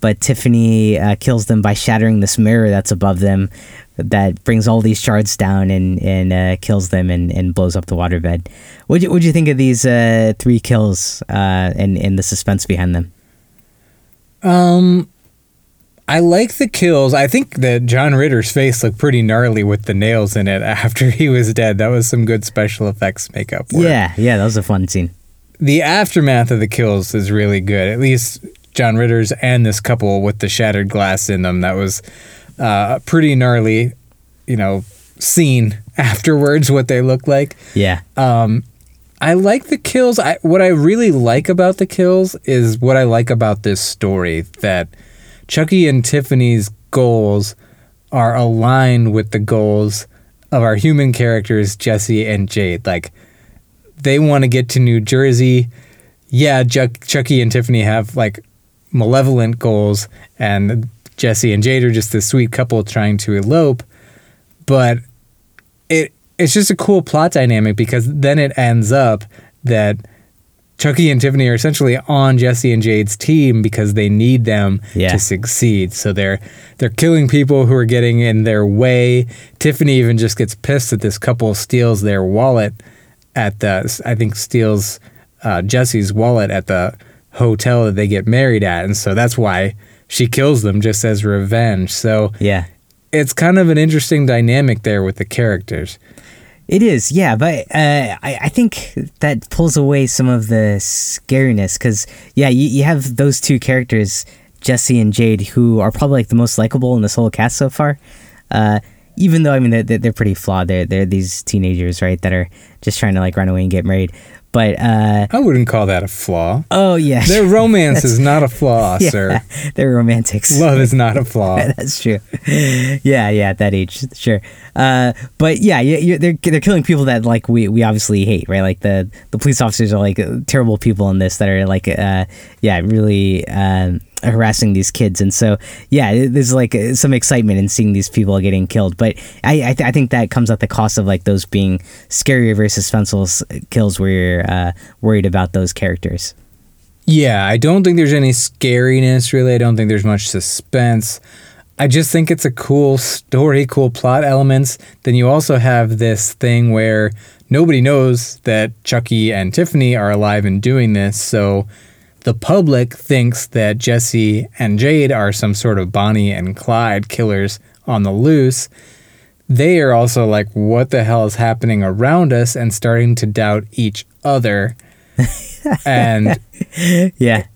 but Tiffany uh, kills them by shattering this mirror that's above them that brings all these shards down and, and uh, kills them and, and blows up the waterbed. What'd you, what'd you think of these uh, three kills uh, and, and the suspense behind them? Um, I like the kills. I think that John Ritter's face looked pretty gnarly with the nails in it after he was dead. That was some good special effects makeup work. Yeah, yeah, that was a fun scene. The aftermath of the kills is really good. At least John Ritter's and this couple with the shattered glass in them. That was uh, pretty gnarly, you know, scene afterwards what they look like. Yeah. Um, I like the kills. I, what I really like about the kills is what I like about this story that Chucky and Tiffany's goals are aligned with the goals of our human characters, Jesse and Jade. Like, they want to get to New Jersey. Yeah, Chuck, Chucky and Tiffany have like malevolent goals, and Jesse and Jade are just this sweet couple trying to elope. But it it's just a cool plot dynamic because then it ends up that Chucky and Tiffany are essentially on Jesse and Jade's team because they need them Yeah. to succeed. So they're they're killing people who are getting in their way. Tiffany even just gets pissed that this couple steals their wallet at the I think steals uh, Jesse's wallet at the hotel that they get married at, and so that's why she kills them just as revenge. So Yeah. it's kind of an interesting dynamic there with the characters. It is, yeah, but uh, I, I think that pulls away some of the scariness because, yeah, you, you have those two characters, Jesse and Jade, who are probably like the most likable in this whole cast so far. Uh, even though I mean they're, they're pretty flawed, they're they're these teenagers, right, that are just trying to like run away and get married. But uh, I wouldn't call that a flaw. oh yeah, Their romance is not a flaw, yeah, sir. they're romantics. Love is not a flaw. That's true. Yeah, yeah, at that age, sure. Uh, but yeah, you, you, they're they're killing people that like we, we obviously hate, right? Like the the police officers are like terrible people in this that are like, uh, yeah, really um, harassing these kids, and so yeah, there's like some excitement in seeing these people getting killed. But I I, th- I think that comes at the cost of like those being scarier versus suspenseful kills where you're uh, worried about those characters. Yeah, I don't think there's any scariness really. I don't think there's much suspense. I just think it's a cool story, cool plot elements. Then you also have this thing where nobody knows that Chucky and Tiffany are alive and doing this. So the public thinks that Jesse and Jade are some sort of Bonnie and Clyde killers on the loose. They are also like, what the hell is happening around us and starting to doubt each other. and Yeah.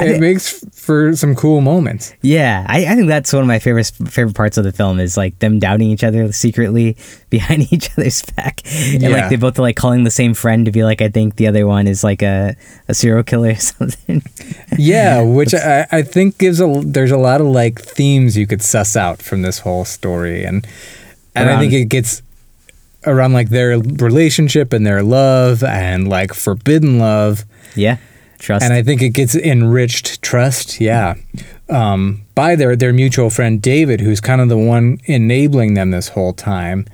It makes for some cool moments. Yeah, I, I think that's one of my favorite favorite parts of the film is like them doubting each other secretly behind each other's back, and Yeah. like they both are like calling the same friend to be like, I think the other one is like a, a serial killer or something. Yeah, which I, I think gives a there's a lot of like themes you could suss out from this whole story, and and I think it gets around like their relationship and their love and like forbidden love, yeah, trust. and I think it gets enriched trust. Yeah. Um, by their their mutual friend David, who's kind of the one enabling them this whole time.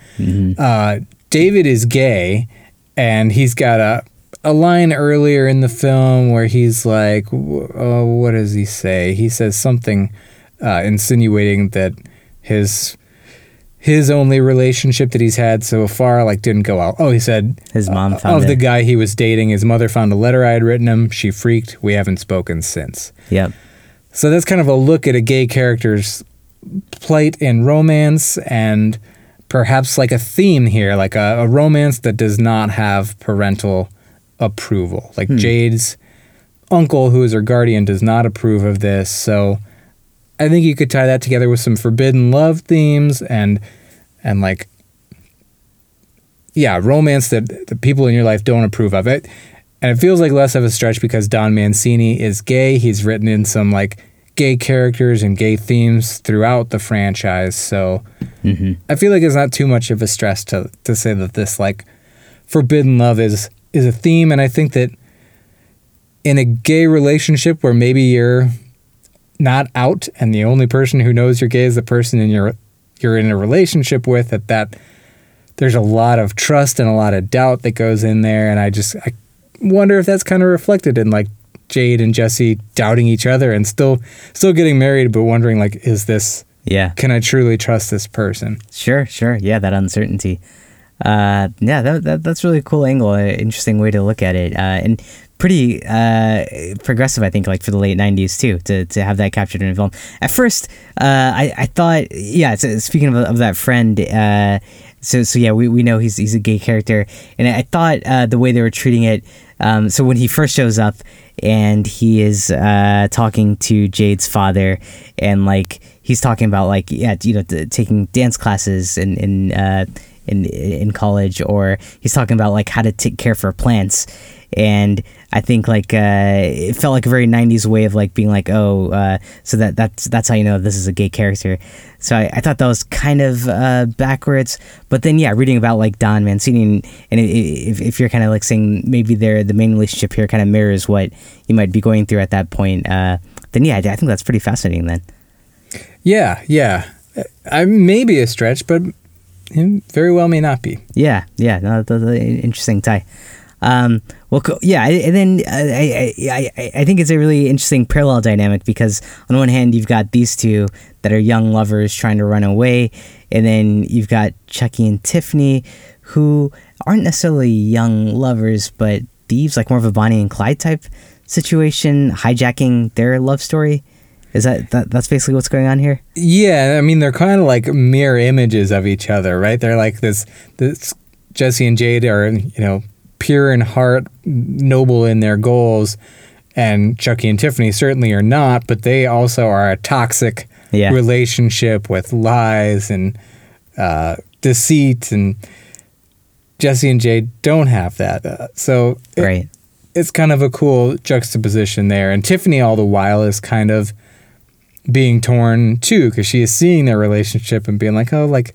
Uh, David is gay, and he's got a a line earlier in the film where he's like, uh, "What does he say?" He says something uh, insinuating that his his only relationship that he's had so far like didn't go out. Oh, he said His mom uh, found of the guy he was dating. His mother found a letter I had written him. She freaked. We haven't spoken since. yep. So that's kind of a look at a gay character's plight in romance and perhaps like a theme here, like a, a romance that does not have parental approval. Like Jade's uncle, who is her guardian, does not approve of this. So I think you could tie that together with some forbidden love themes and and like yeah, romance that the people in your life don't approve of it. And it feels like less of a stretch because Don Mancini is gay. He's written in some like gay characters and gay themes throughout the franchise. So hmm I feel like it's not too much of a stress to to say that this like forbidden love is is a theme and I think that in a gay relationship where maybe you're not out and the only person who knows you're gay is the person in your you're in a relationship with that that there's a lot of trust and a lot of doubt that goes in there and I just I wonder if that's kind of reflected in like Jade and Jesse doubting each other and still still getting married but wondering like is this Yeah. can I truly trust this person? Sure, sure. Yeah, that uncertainty. Uh, yeah, that, that that's really cool angle, an interesting way to look at it, uh, and pretty uh, progressive, I think, like for the late '90s too, to, to have that captured in a film. At first, uh, I I thought, yeah. So speaking of, of that friend, uh, so so yeah, we, we know he's he's a gay character, and I thought uh, the way they were treating it. Um, so when he first shows up and he is uh, talking to Jade's father, and like he's talking about like yeah, you know, t- taking dance classes and and uh, in in college, or he's talking about like how to take care for plants. And I think like uh, it felt like a very '90s way of like being like, oh, uh, so that that's that's how you know this is a gay character. So I, I thought that was kind of uh, backwards. But then yeah, reading about like Don Mancini, and, and if, if you're kind of like saying maybe the main relationship here kind of mirrors what you might be going through at that point, uh, then yeah, I think that's pretty fascinating. Then. Yeah, yeah. I may be a stretch, but very well may not be. Yeah, yeah. No, that's an interesting tie. Um, well, yeah, and then uh, I, I, I, I think it's a really interesting parallel dynamic because on one hand you've got these two that are young lovers trying to run away, and then you've got Chucky and Tiffany who aren't necessarily young lovers but thieves, like more of a Bonnie and Clyde type situation, hijacking their love story. Is that, that that's basically what's going on here? Yeah, I mean they're kind of like mirror images of each other, right? They're like this this Jesse and Jade are, you know, pure in heart, noble in their goals, and Chucky and Tiffany certainly are not, but they also are a toxic yeah. relationship with lies and uh, deceit, and Jesse and Jade don't have that. Uh, so it, right. it's kind of a cool juxtaposition there, and Tiffany all the while is kind of being torn too because she is seeing their relationship and being like, oh, like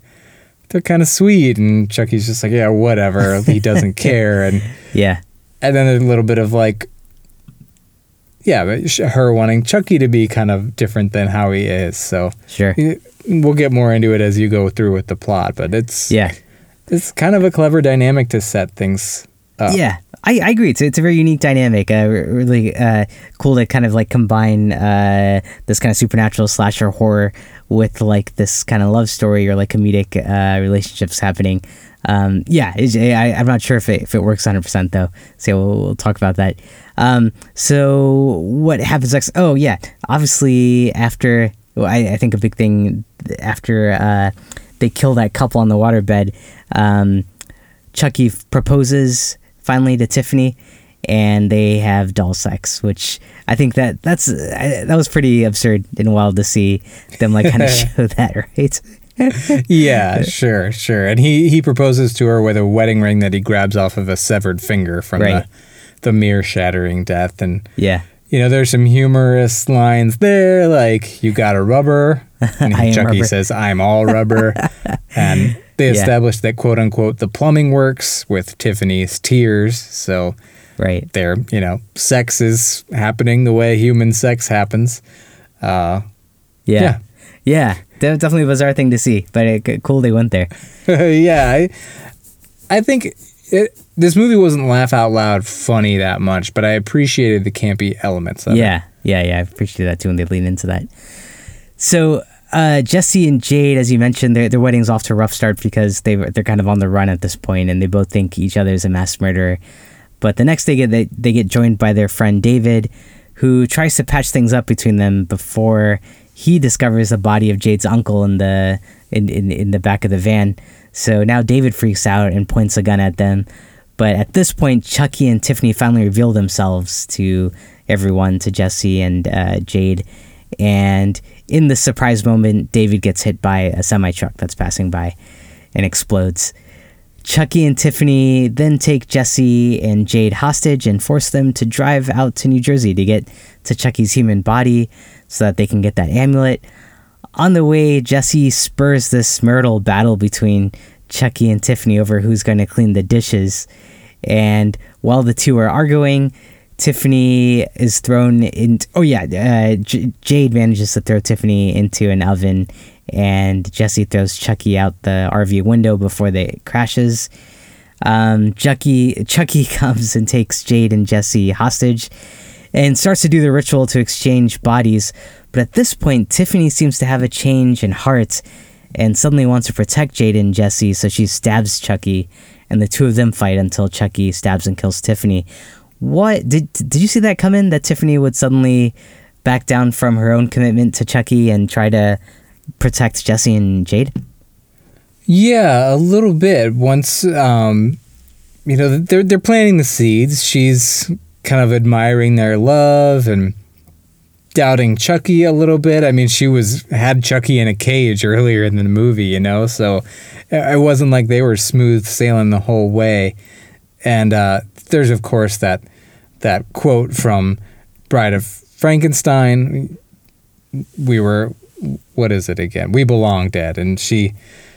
they're kind of sweet, and Chucky's just like, yeah, whatever. he doesn't care, and yeah, and then a little bit of like, yeah, but her wanting Chucky to be kind of different than how he is. So sure, we'll get more into it as you go through with the plot, but it's yeah, it's kind of a clever dynamic to set things up. Yeah, I, I agree. It's, it's a very unique dynamic. Uh, really uh, cool to kind of like combine uh, this kind of supernatural slasher horror with like this kind of love story or like comedic uh, relationships happening. Um, yeah, I, am not sure if it, if it works 100% though. So we'll, we'll talk about that. Um, so what happens next? Oh, yeah. Obviously, after, well, I, I think a big thing after uh, they kill that couple on the waterbed, um, Chucky proposes finally to Tiffany, and they have doll sex, which I think that that's uh, that was pretty absurd and wild to see them like kind of show that, right? yeah, sure, sure. And he he proposes to her with a wedding ring that he grabs off of a severed finger from right. the the mirror shattering death, and yeah. You know, there's some humorous lines there, like "You got a rubber," and Chucky rubber. says, "I'm all rubber," and they established yeah. that quote unquote the plumbing works with Tiffany's tears. So right there, you know, sex is happening the way human sex happens. Uh, yeah. yeah. Yeah. Definitely a bizarre thing to see, but it, cool they went there. yeah. I, I think it, this movie wasn't laugh out loud funny that much, but I appreciated the campy elements of yeah. it. Yeah. Yeah. Yeah. I appreciate that too when they lean into that. So uh, Jesse and Jade, as you mentioned, their their wedding's off to a rough start because they they're kind of on the run at this point, and they both think each other is a mass murderer. But the next day, they, they they get joined by their friend David, who tries to patch things up between them before he discovers the body of Jade's uncle in the in, in, in the back of the van. So now David freaks out and points a gun at them. But at this point, Chucky and Tiffany finally reveal themselves to everyone, to Jesse and uh, Jade, and in the surprise moment, David gets hit by a semi truck that's passing by and explodes. Chucky and Tiffany then take Jesse and Jade hostage and force them to drive out to New Jersey to get to Chucky's human body so that they can get that amulet. On the way, Jesse spurs this marital battle between Chucky and Tiffany over who's going to clean the dishes. And while the two are arguing, Tiffany is thrown in. Oh yeah, uh, J- Jade manages to throw Tiffany into an oven, and Jesse throws Chucky out the RV window before they crashes. Um, Chucky Chucky comes and takes Jade and Jesse hostage, and starts to do the ritual to exchange bodies. But at this point, Tiffany seems to have a change in heart, and suddenly wants to protect Jade and Jesse, so she stabs Chucky, and the two of them fight until Chucky stabs and kills Tiffany what did did you see that come in? That Tiffany would suddenly back down from her own commitment to Chucky and try to protect Jesse and Jade? Yeah, a little bit. Once um, you know they're they're planting the seeds. She's kind of admiring their love and doubting Chucky a little bit. I mean, she was had Chucky in a cage earlier in the movie, you know, so it wasn't like they were smooth sailing the whole way. And uh, there's of course that that quote from Bride of Frankenstein. We were, what is it again? We belong dead, and she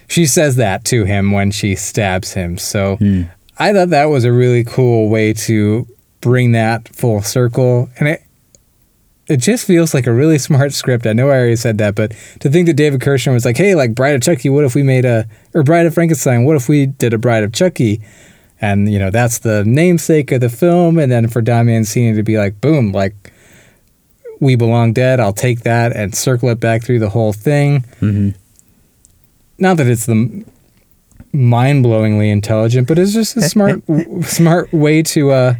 she says that to him when she stabs him. So Hmm. I thought that was a really cool way to bring that full circle, and it it just feels like a really smart script. I know I already said that, but to think that David Kirshner was like, "Hey, like Bride of Chucky, what if we made a or Bride of Frankenstein? What if we did a Bride of Chucky?" And you know that's the namesake of the film, and then for Don Mancini to be like, "Boom, like we belong dead. I'll take that and circle it back through the whole thing." hmm Not that it's the mind-blowingly intelligent, but it's just a smart, smart way to uh,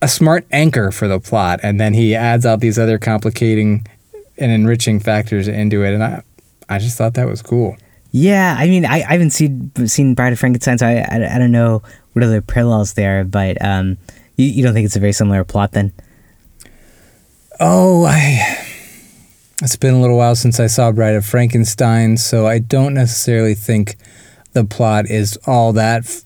a smart anchor for the plot, and then he adds out these other complicating and enriching factors into it, and I, I just thought that was cool. Yeah, I mean, I, I haven't seen seen Bride of Frankenstein, so I, I, I don't know what other parallels there, but um, you, you don't think it's a very similar plot then? Oh, I. It's been a little while since I saw Bride of Frankenstein, so I don't necessarily think the plot is all that f-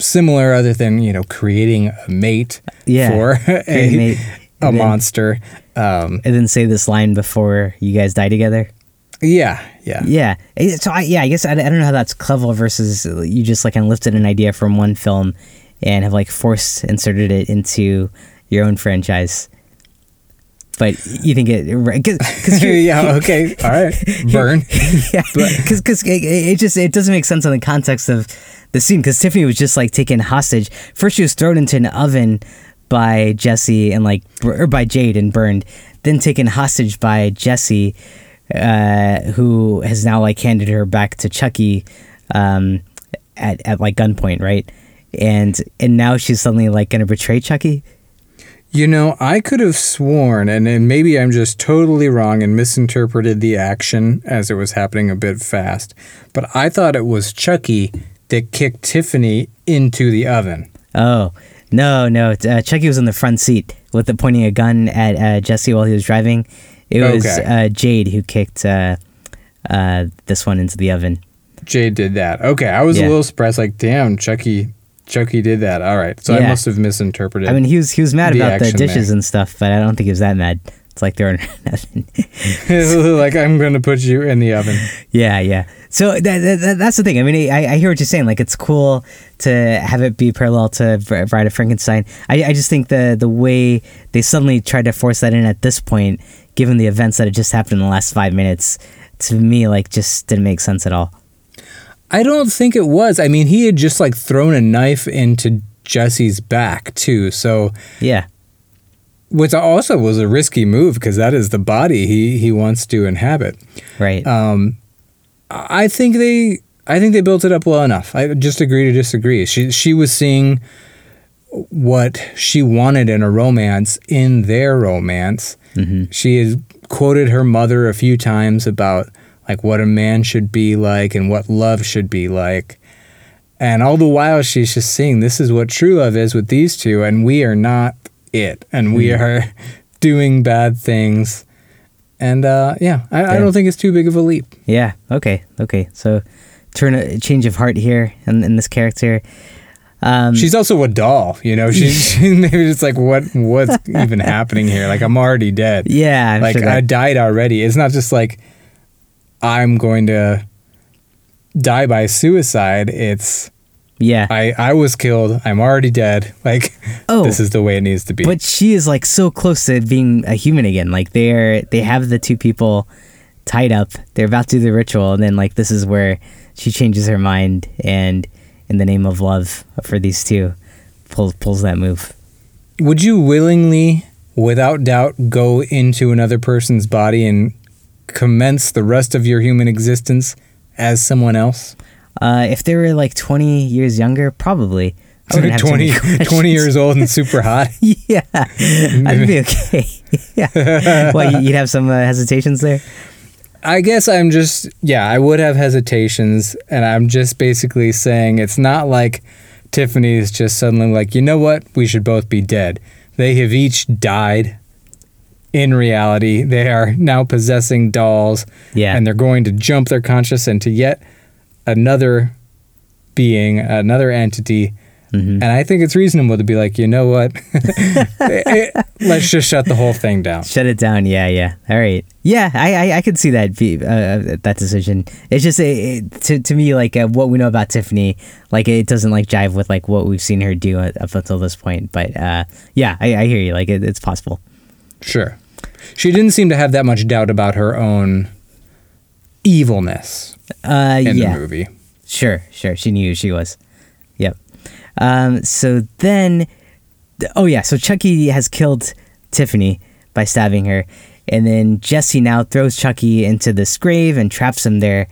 similar, other than you know creating a mate Yeah, for a, mate. a And then- monster. Um, And then say this line before you guys die together. Yeah, yeah, Yeah. Eh, So I, yeah, I guess I, I don't know how that's clever versus you just like kind of lifted an idea from one film and have like forced inserted it into your own franchise. But you think it because yeah. Okay, all right. Burn. yeah, because because it, it just it doesn't make sense in the context of the scene. Because Tiffany was just like taken hostage. First, she was thrown into an oven by Jesse and like or by Jade and burned. Then taken hostage by Jesse, uh, who has now like handed her back to Chucky, um, at at like gunpoint, right? And and now she's suddenly like gonna betray Chucky. You know, I could have sworn, and, and maybe I'm just totally wrong and misinterpreted the action as it was happening a bit fast, but I thought it was Chucky that kicked Tiffany into the oven. Oh no, no! Uh, Chucky was in the front seat with the pointing a gun at uh, Jesse while he was driving. It was Okay. uh, Jade who kicked uh, uh, this one into the oven. Jade did that. Okay, I was Yeah. a little surprised. Like, damn, Chucky, Chucky did that. All right, so I must have misinterpreted. I mean, he was he was mad The about the dishes there. and stuff, but I don't think he was that mad. It's like throwing nothing. like I'm going to put you in the oven. yeah, yeah. So that, that, that- that's the thing. I mean, I, I hear what you're saying. Like, it's cool to have it be parallel to Br- Bride of Frankenstein. I, I just think the the way they suddenly tried to force that in at this point, given the events that had just happened in the last five minutes, to me, like, just didn't make sense at all. I don't think it was. I mean, he had just like thrown a knife into Jesse's back too. So, Yeah. which also was a risky move because that is the body he he wants to inhabit. Right. Um, I think they I think they built it up well enough. I just agree to disagree. She she was seeing what she wanted in a romance in their romance. Hmm She has quoted her mother a few times about like what a man should be like and what love should be like. And all the while she's just seeing this is what true love is with these two and we are not it and we Mm. are doing bad things. And uh, yeah, I, I don't think it's too big of a leap. Yeah. Okay. Okay. So, turn a change of heart here in, in this character. Um, She's also a doll, you know. She's she, maybe it's like what what's even happening here? Like I'm already dead. yeah. I'm like sure I died already. It's not just like I'm going to die by suicide. It's yeah. I I was killed. I'm already dead. Like Oh. this is the way it needs to be. But she is like so close to being a human again. Like they're they have the two people tied up. They're about to do the ritual, and then like this is where she changes her mind and in the name of love for these two pulls pulls that move. Would you willingly, without doubt, go into another person's body and commence the rest of your human existence as someone else? Uh, if they were like twenty years younger, probably. Have 20, 20 years old and super hot. yeah, I'd be okay. yeah. Well, you'd have some uh, hesitations there. I guess I'm just yeah, I would have hesitations and I'm just basically saying it's not like Tiffany's just suddenly like, "You know what? We should both be dead." They have each died in reality. They are now possessing dolls. Yeah. And they're going to jump their conscious into yet another being, another entity. Mm-hmm. And I think it's reasonable to be like, you know what? Let's just shut the whole thing down. Shut it down. Yeah, yeah. All right. Yeah, I I, I could see that be uh, that decision. It's just it, it, to to me like uh, what we know about Tiffany, like it doesn't like jive with like what we've seen her do up until this point. But uh, yeah, I, I hear you. Like it, it's possible. Sure. She didn't seem to have that much doubt about her own evilness Uh, in yeah. the movie. Sure, sure. She knew who she was. Um, so then, oh yeah, so Chucky has killed Tiffany by stabbing her, and then Jesse now throws Chucky into this grave and traps him there,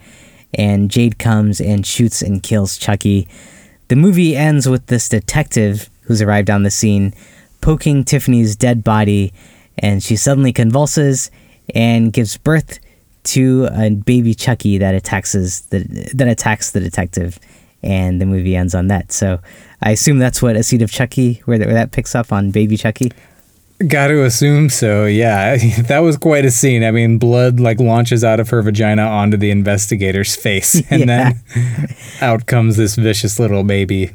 and Jade comes and shoots and kills Chucky. The movie ends with this detective who's arrived on the scene poking Tiffany's dead body, and she suddenly convulses and gives birth to a baby Chucky that attacks the that attacks the detective, and the movie ends on that. So I assume that's what a seed of Chucky, where that, where that picks up on baby Chucky. Got to assume so. Yeah, that was quite a scene. I mean, blood like launches out of her vagina onto the investigator's face, and Yeah. then out comes this vicious little baby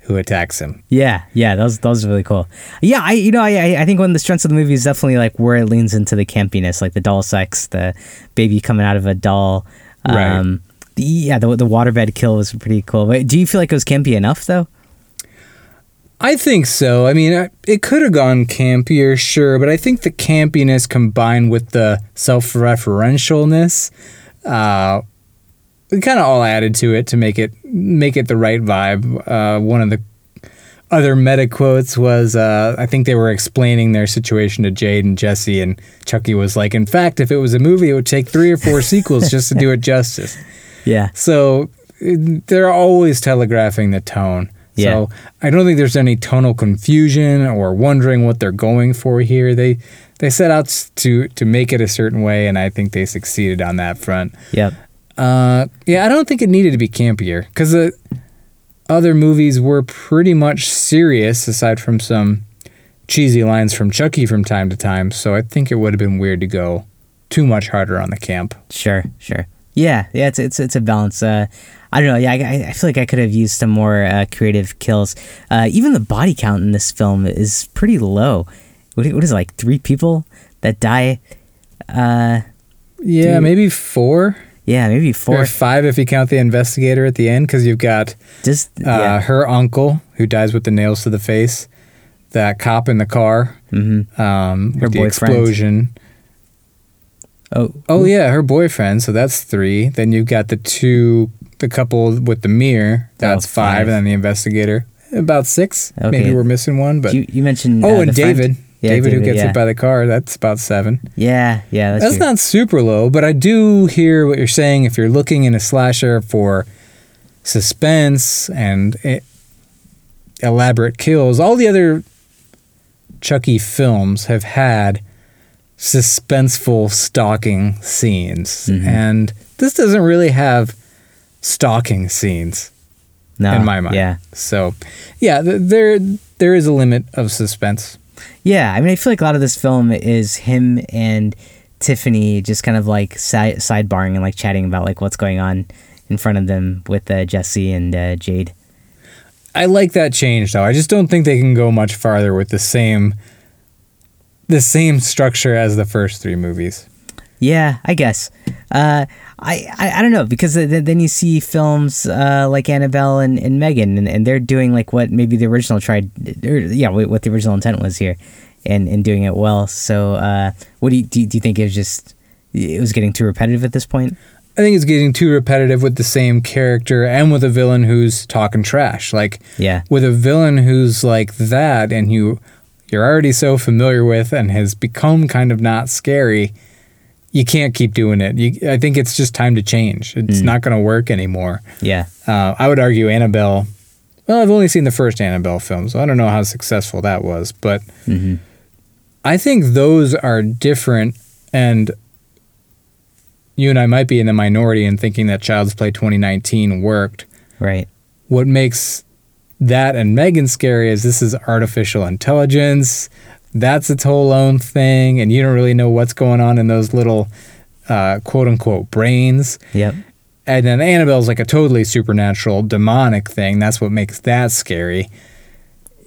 who attacks him. Yeah, yeah, that was that was really cool. Yeah, I you know I I- think one of the strengths of the movie is definitely like where it leans into the campiness, like the doll sex, the baby coming out of a doll. Right. Um, the, yeah, the the waterbed kill was pretty cool. But do you feel like it was campy enough though? I think so. I mean, it could have gone campier, sure, but I think the campiness combined with the self-referentialness, uh, kind of all added to it to make it make it the right vibe. Uh, one of the other meta quotes was, uh, I think they were explaining their situation to Jade and Jesse, and Chucky was like, "In fact, if it was a movie, it would take three or four sequels just to do it justice." Yeah, So they're always telegraphing the tone. Yeah. So I don't think there's any tonal confusion or wondering what they're going for here. They they set out to to make it a certain way, and I think they succeeded on that front. yep. Uh, yeah, I don't think it needed to be campier because the other movies were pretty much serious, aside from some cheesy lines from Chucky from time to time. So I think it would have been weird to go too much harder on the camp. Sure, sure. Yeah, yeah. It's it's it's a balance. Uh, I don't know. Yeah, I, I feel like I could have used some more uh, creative kills. Uh, even the body count in this film is pretty low. What, what is it, like three people that die? Uh, Yeah, Dude. maybe four. yeah, maybe four Or five if you count the investigator at the end, because you've got Just uh, yeah. her uncle who dies with the nails to the face, that cop in the car, Mm-hmm. um, Her with the boyfriend. explosion. Oh, Oh yeah, her boyfriend. So that's three. Then you've got the two, the couple with the mirror. That's five, and then the investigator. About six. Okay. Maybe we're missing one, but you you mentioned. oh, uh, and? David. Yeah, David, who gets yeah. hit by the car. That's about seven. Yeah, yeah. That's, That's not super low, but I do hear what you're saying. If you're looking in a slasher for suspense and e- elaborate kills, all the other Chucky films have had suspenseful stalking scenes, Mhm. and this doesn't really have stalking scenes no, in my mind. Yeah, So, yeah, th- there there is a limit of suspense. Yeah, I mean, I feel like a lot of this film is him and Tiffany just kind of like si- sidebarring and like chatting about like what's going on in front of them with uh, Jesse and uh, Jade. I like that change though. I just don't think they can go much farther with the same the same structure as the first three movies. Yeah, I guess. Uh, I, I I don't know because th- then you see films uh, like Annabelle and, and M3GAN, and, and they're doing like what maybe the original tried, or, yeah, what what the original intent was here, and and doing it well. So, uh, what do you, do you do you think it was just it was getting too repetitive at this point? I think it's getting too repetitive with the same character and with a villain who's talking trash. Like Yeah, with a villain who's like that and you you're already so familiar with and has become kind of not scary, you can't keep doing it. You, I think it's just time to change. It's Mm. not going to work anymore. yeah, Uh, I would argue Annabelle. Well, I've only seen the first Annabelle film, so I don't know how successful that was, but hmm I think those are different. And you and I might be in the minority in thinking that Child's Play 2019 worked. right. What makes that and M3GAN scary is this is artificial intelligence. that's its whole own thing, and you don't really know what's going on in those little uh, quote unquote brains. Yep. And then Annabelle's like a totally supernatural, demonic thing. That's what makes that scary.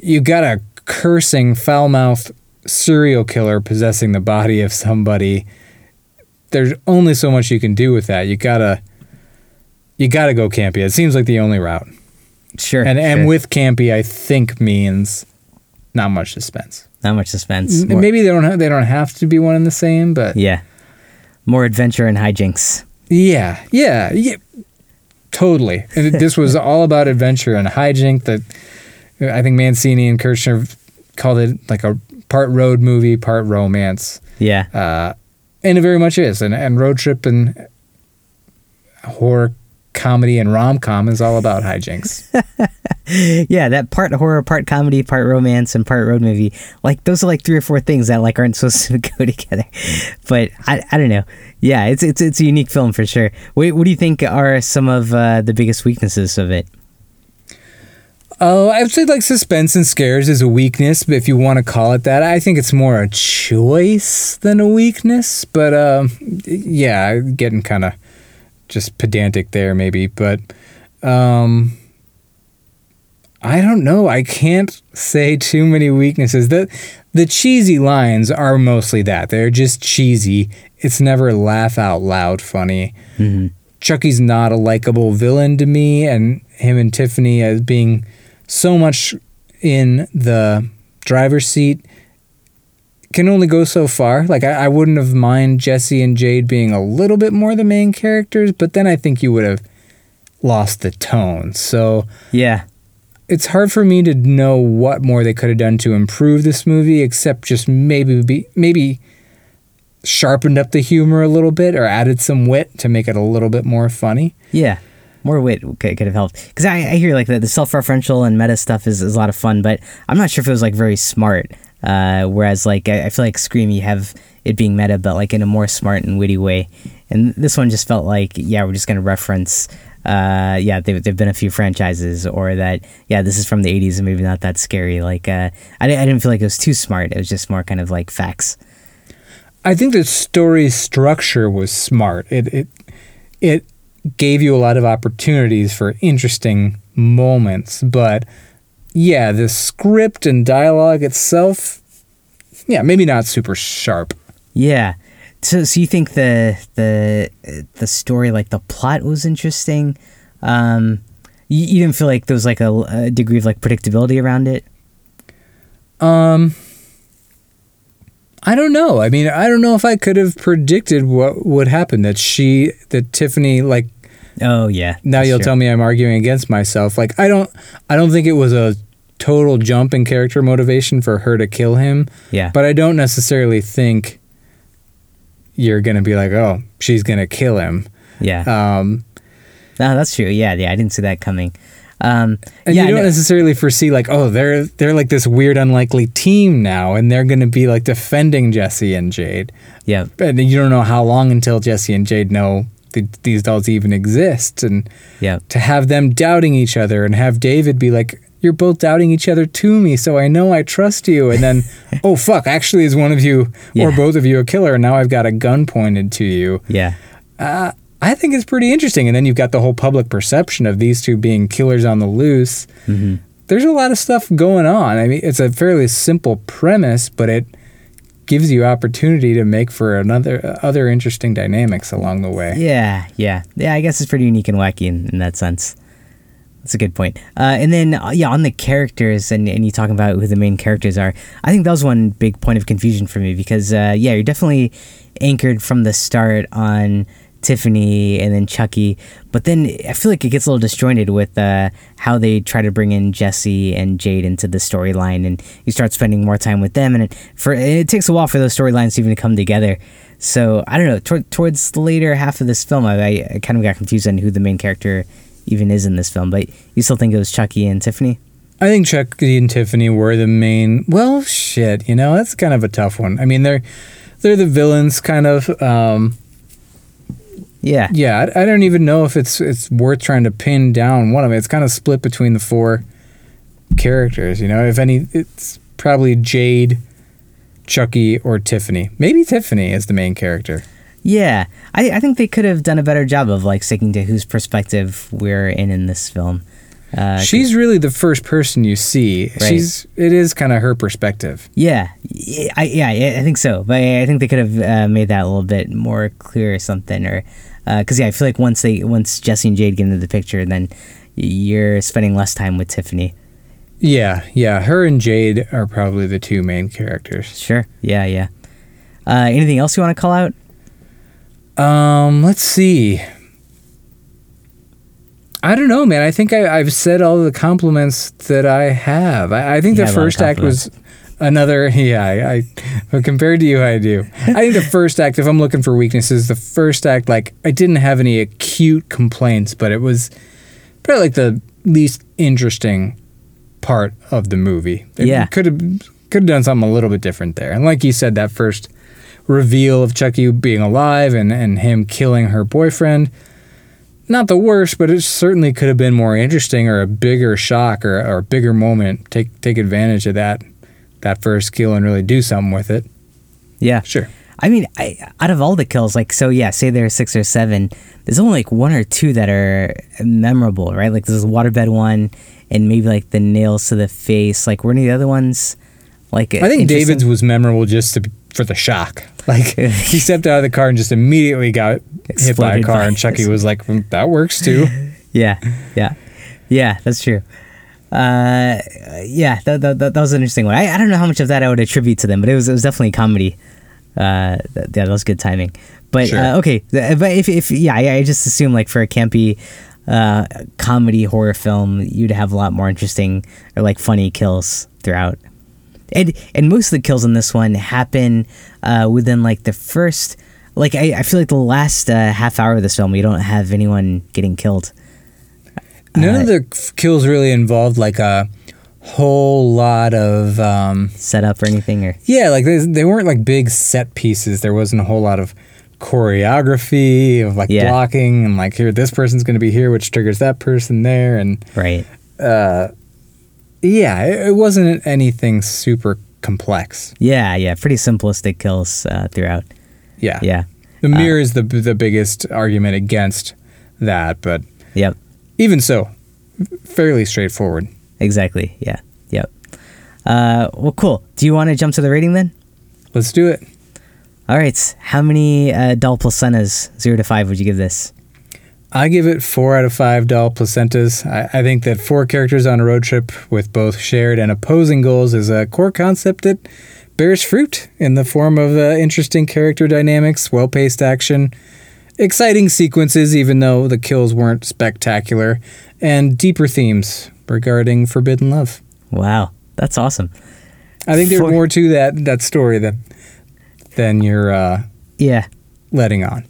You got a cursing, foul mouthed serial killer possessing the body of somebody. There's only so much you can do with that. You gotta, you gotta go campy. It seems like the only route. Sure. And and sure. with campy, I think means not much suspense. not much suspense. More- Maybe they don't have, they don't have to be one and the same, but Yeah. More adventure and hijinks. Yeah, yeah, yeah. Totally. And this was all about adventure and hijink. That I think Mancini and Kirshner called it like a part road movie, part romance, Yeah. uh, and it very much is. And, and road trip and horror comedy and rom com is all about hijinks. yeah, that part horror, part comedy, part romance, and part road movie. Like those are like three or four things that like aren't supposed to go together. But I, I don't know. Yeah, it's it's it's a unique film for sure. What, what do you think are some of uh, the biggest weaknesses of it? Oh, I would say like suspense and scares is a weakness, but if you want to call it that, I think it's more a choice than a weakness. But um, yeah, getting kind of just pedantic there, maybe. But um, I don't know. I can't say too many weaknesses. The the cheesy lines are mostly that. They're just cheesy. It's never laugh out loud funny. hmm Chucky's not a likable villain to me, and him and Tiffany as being so much in the driver's seat can only go so far. Like I, I wouldn't have mind Jesse and Jade being a little bit more the main characters, but then I think you would have lost the tone. So Yeah. it's hard for me to know what more they could have done to improve this movie, except just maybe be maybe sharpened up the humor a little bit or added some wit to make it a little bit more funny. Yeah. More wit could, could have helped. Because I, I hear like the, the self referential and meta stuff is, is a lot of fun, but I'm not sure if it was like very smart. Uh, whereas like I, I feel like Scream, you have it being meta, but like in a more smart and witty way. And this one just felt like, yeah, we're just going to reference, uh, yeah, they've, they've been a few franchises, or that, yeah, this is from the 80s and maybe not that scary. Like, uh, I, I didn't feel like it was too smart. It was just more kind of like facts. I think the story structure was smart. It it it gave you a lot of opportunities for interesting moments, but yeah, the script and dialogue itself, yeah, maybe not super sharp. Yeah. So, so you think the the the story, like the plot, was interesting? Um, you, you didn't feel like there was like a, a degree of like predictability around it. Um I don't know. I mean, I don't know if I could have predicted what would happen that she that Tiffany like Oh yeah. now you'll true. tell me I'm arguing against myself. Like I don't I don't think it was a total jump in character motivation for her to kill him, Yeah. but I don't necessarily think you're going to be like, "Oh, she's going to kill him." yeah. Um no, that's true. Yeah, yeah. I didn't see that coming. Um, and yeah. you don't no- necessarily foresee like, "Oh, they're they're like this weird unlikely team now and they're going to be like defending Jesse and Jade." yeah. And you don't know how long until Jesse and Jade know th- these dolls even exist and Yeah. to have them doubting each other and have David be like, "You're both doubting each other to me, so I know I trust you." And then, "Oh fuck, actually is one of you or both of you a killer and now I've got a gun pointed to you." Yeah. I think it's pretty interesting. And then you've got the whole public perception of these two being killers on the loose. hmm There's a lot of stuff going on. I mean, it's a fairly simple premise, but it gives you opportunity to make for another other interesting dynamics along the way. Yeah, yeah, yeah. I guess it's pretty unique and wacky in, in that sense. That's a good point. Uh, and then, uh, yeah, on the characters, and, and you talking about who the main characters are, I think that was one big point of confusion for me because, uh, yeah, you're definitely anchored from the start on Tiffany and then Chucky, but then I feel like it gets a little disjointed with uh, how they try to bring in Jesse and Jade into the storyline, and you start spending more time with them, and it, for it takes a while for those storylines to even come together. So I don't know. Towards the later half of this film, I, I, I kind of got confused on who the main character even is in this film. But you still think it was Chucky and Tiffany? I think Chucky and Tiffany were the main. Well, shit, you know that's kind of a tough one. I mean, they're they're the villains, kind of. Um, Yeah, yeah, I, I don't even know if it's it's worth trying to pin down one of them. It's kind of split between the four characters. You know, if any, it's probably Jade, Chucky or Tiffany. Maybe Tiffany is the main character. Yeah, I, I think they could have done a better job of like sticking to whose perspective we're in in this film. Uh, She's really the first person you see. Right. She's it is kind of her perspective. yeah, I, yeah, I I think so. But I think they could have uh, made that a little bit more clear or something. Or because yeah, I feel like once they once Jesse and Jade get into the picture, then you're spending less time with Tiffany. Yeah, yeah. Her and Jade are probably the two main characters. Sure. Yeah, yeah. Uh, anything else you want to call out? Um, let's see. I don't know, man. I think I, I've said all the compliments that I have. I, I think You the have a lot of first act was another. Yeah, I, I compared to you, I do. I think the first act. If I'm looking for weaknesses, the first act, like I didn't have any acute complaints, but it was probably like the least interesting part of the movie. It Yeah. could have could have done something a little bit different there. And like you said, that first reveal of Chucky being alive and, and him killing her boyfriend. Not the worst, but it certainly could have been more interesting or a bigger shock or, or a bigger moment. Take take advantage of that that first kill and really do something with it. Yeah. Sure. I mean, I, out of all the kills, like, so yeah, say there are six or seven, there's only like one or two that are memorable, right? Like, there's a waterbed one, and maybe like the nails to the face. Like, were any of the other ones like? I think David's was memorable just to, for the shock. Like he stepped out of the car and just immediately got hit by a car, by and Chucky was like, "Mm, "That works too." Yeah, yeah, yeah. That's true. Uh, yeah, that, that, that, that was an interesting one. I, I don't know how much of that I would attribute to them, but it was it was definitely comedy. Uh, th- yeah, that was good timing. But Sure. uh, okay, but if if yeah, I, I just assume like for a campy uh comedy horror film, you'd have a lot more interesting or like funny kills throughout. And and most of the kills in this one happen uh, within like the first. Like I, I feel like the last uh, half hour of this film, you don't have anyone getting killed. None of the kills really involved like a whole lot of um, setup or anything or? Yeah, like they, they weren't like big set pieces. There wasn't a whole lot of choreography of like Yeah. blocking and like here this person's going to be here, which triggers that person there, and right. uh, yeah, it, it wasn't anything super complex. yeah yeah pretty simplistic kills uh, throughout. Yeah, yeah. The mirror is the the biggest argument against that, but yep even so, fairly straightforward. exactly yeah yep uh, well cool do you want to jump to the rating then Let's do it. all right how many uh, doll placentas zero to five would you give this I give it four out of five doll placentas. I, I think that four characters on a road trip with both shared and opposing goals is a core concept that bears fruit in the form of uh, interesting character dynamics, well paced action, exciting sequences, even though the kills weren't spectacular, and deeper themes regarding forbidden love. wow that's awesome I think there's Four- more to that, that story than, than you're uh, yeah letting on.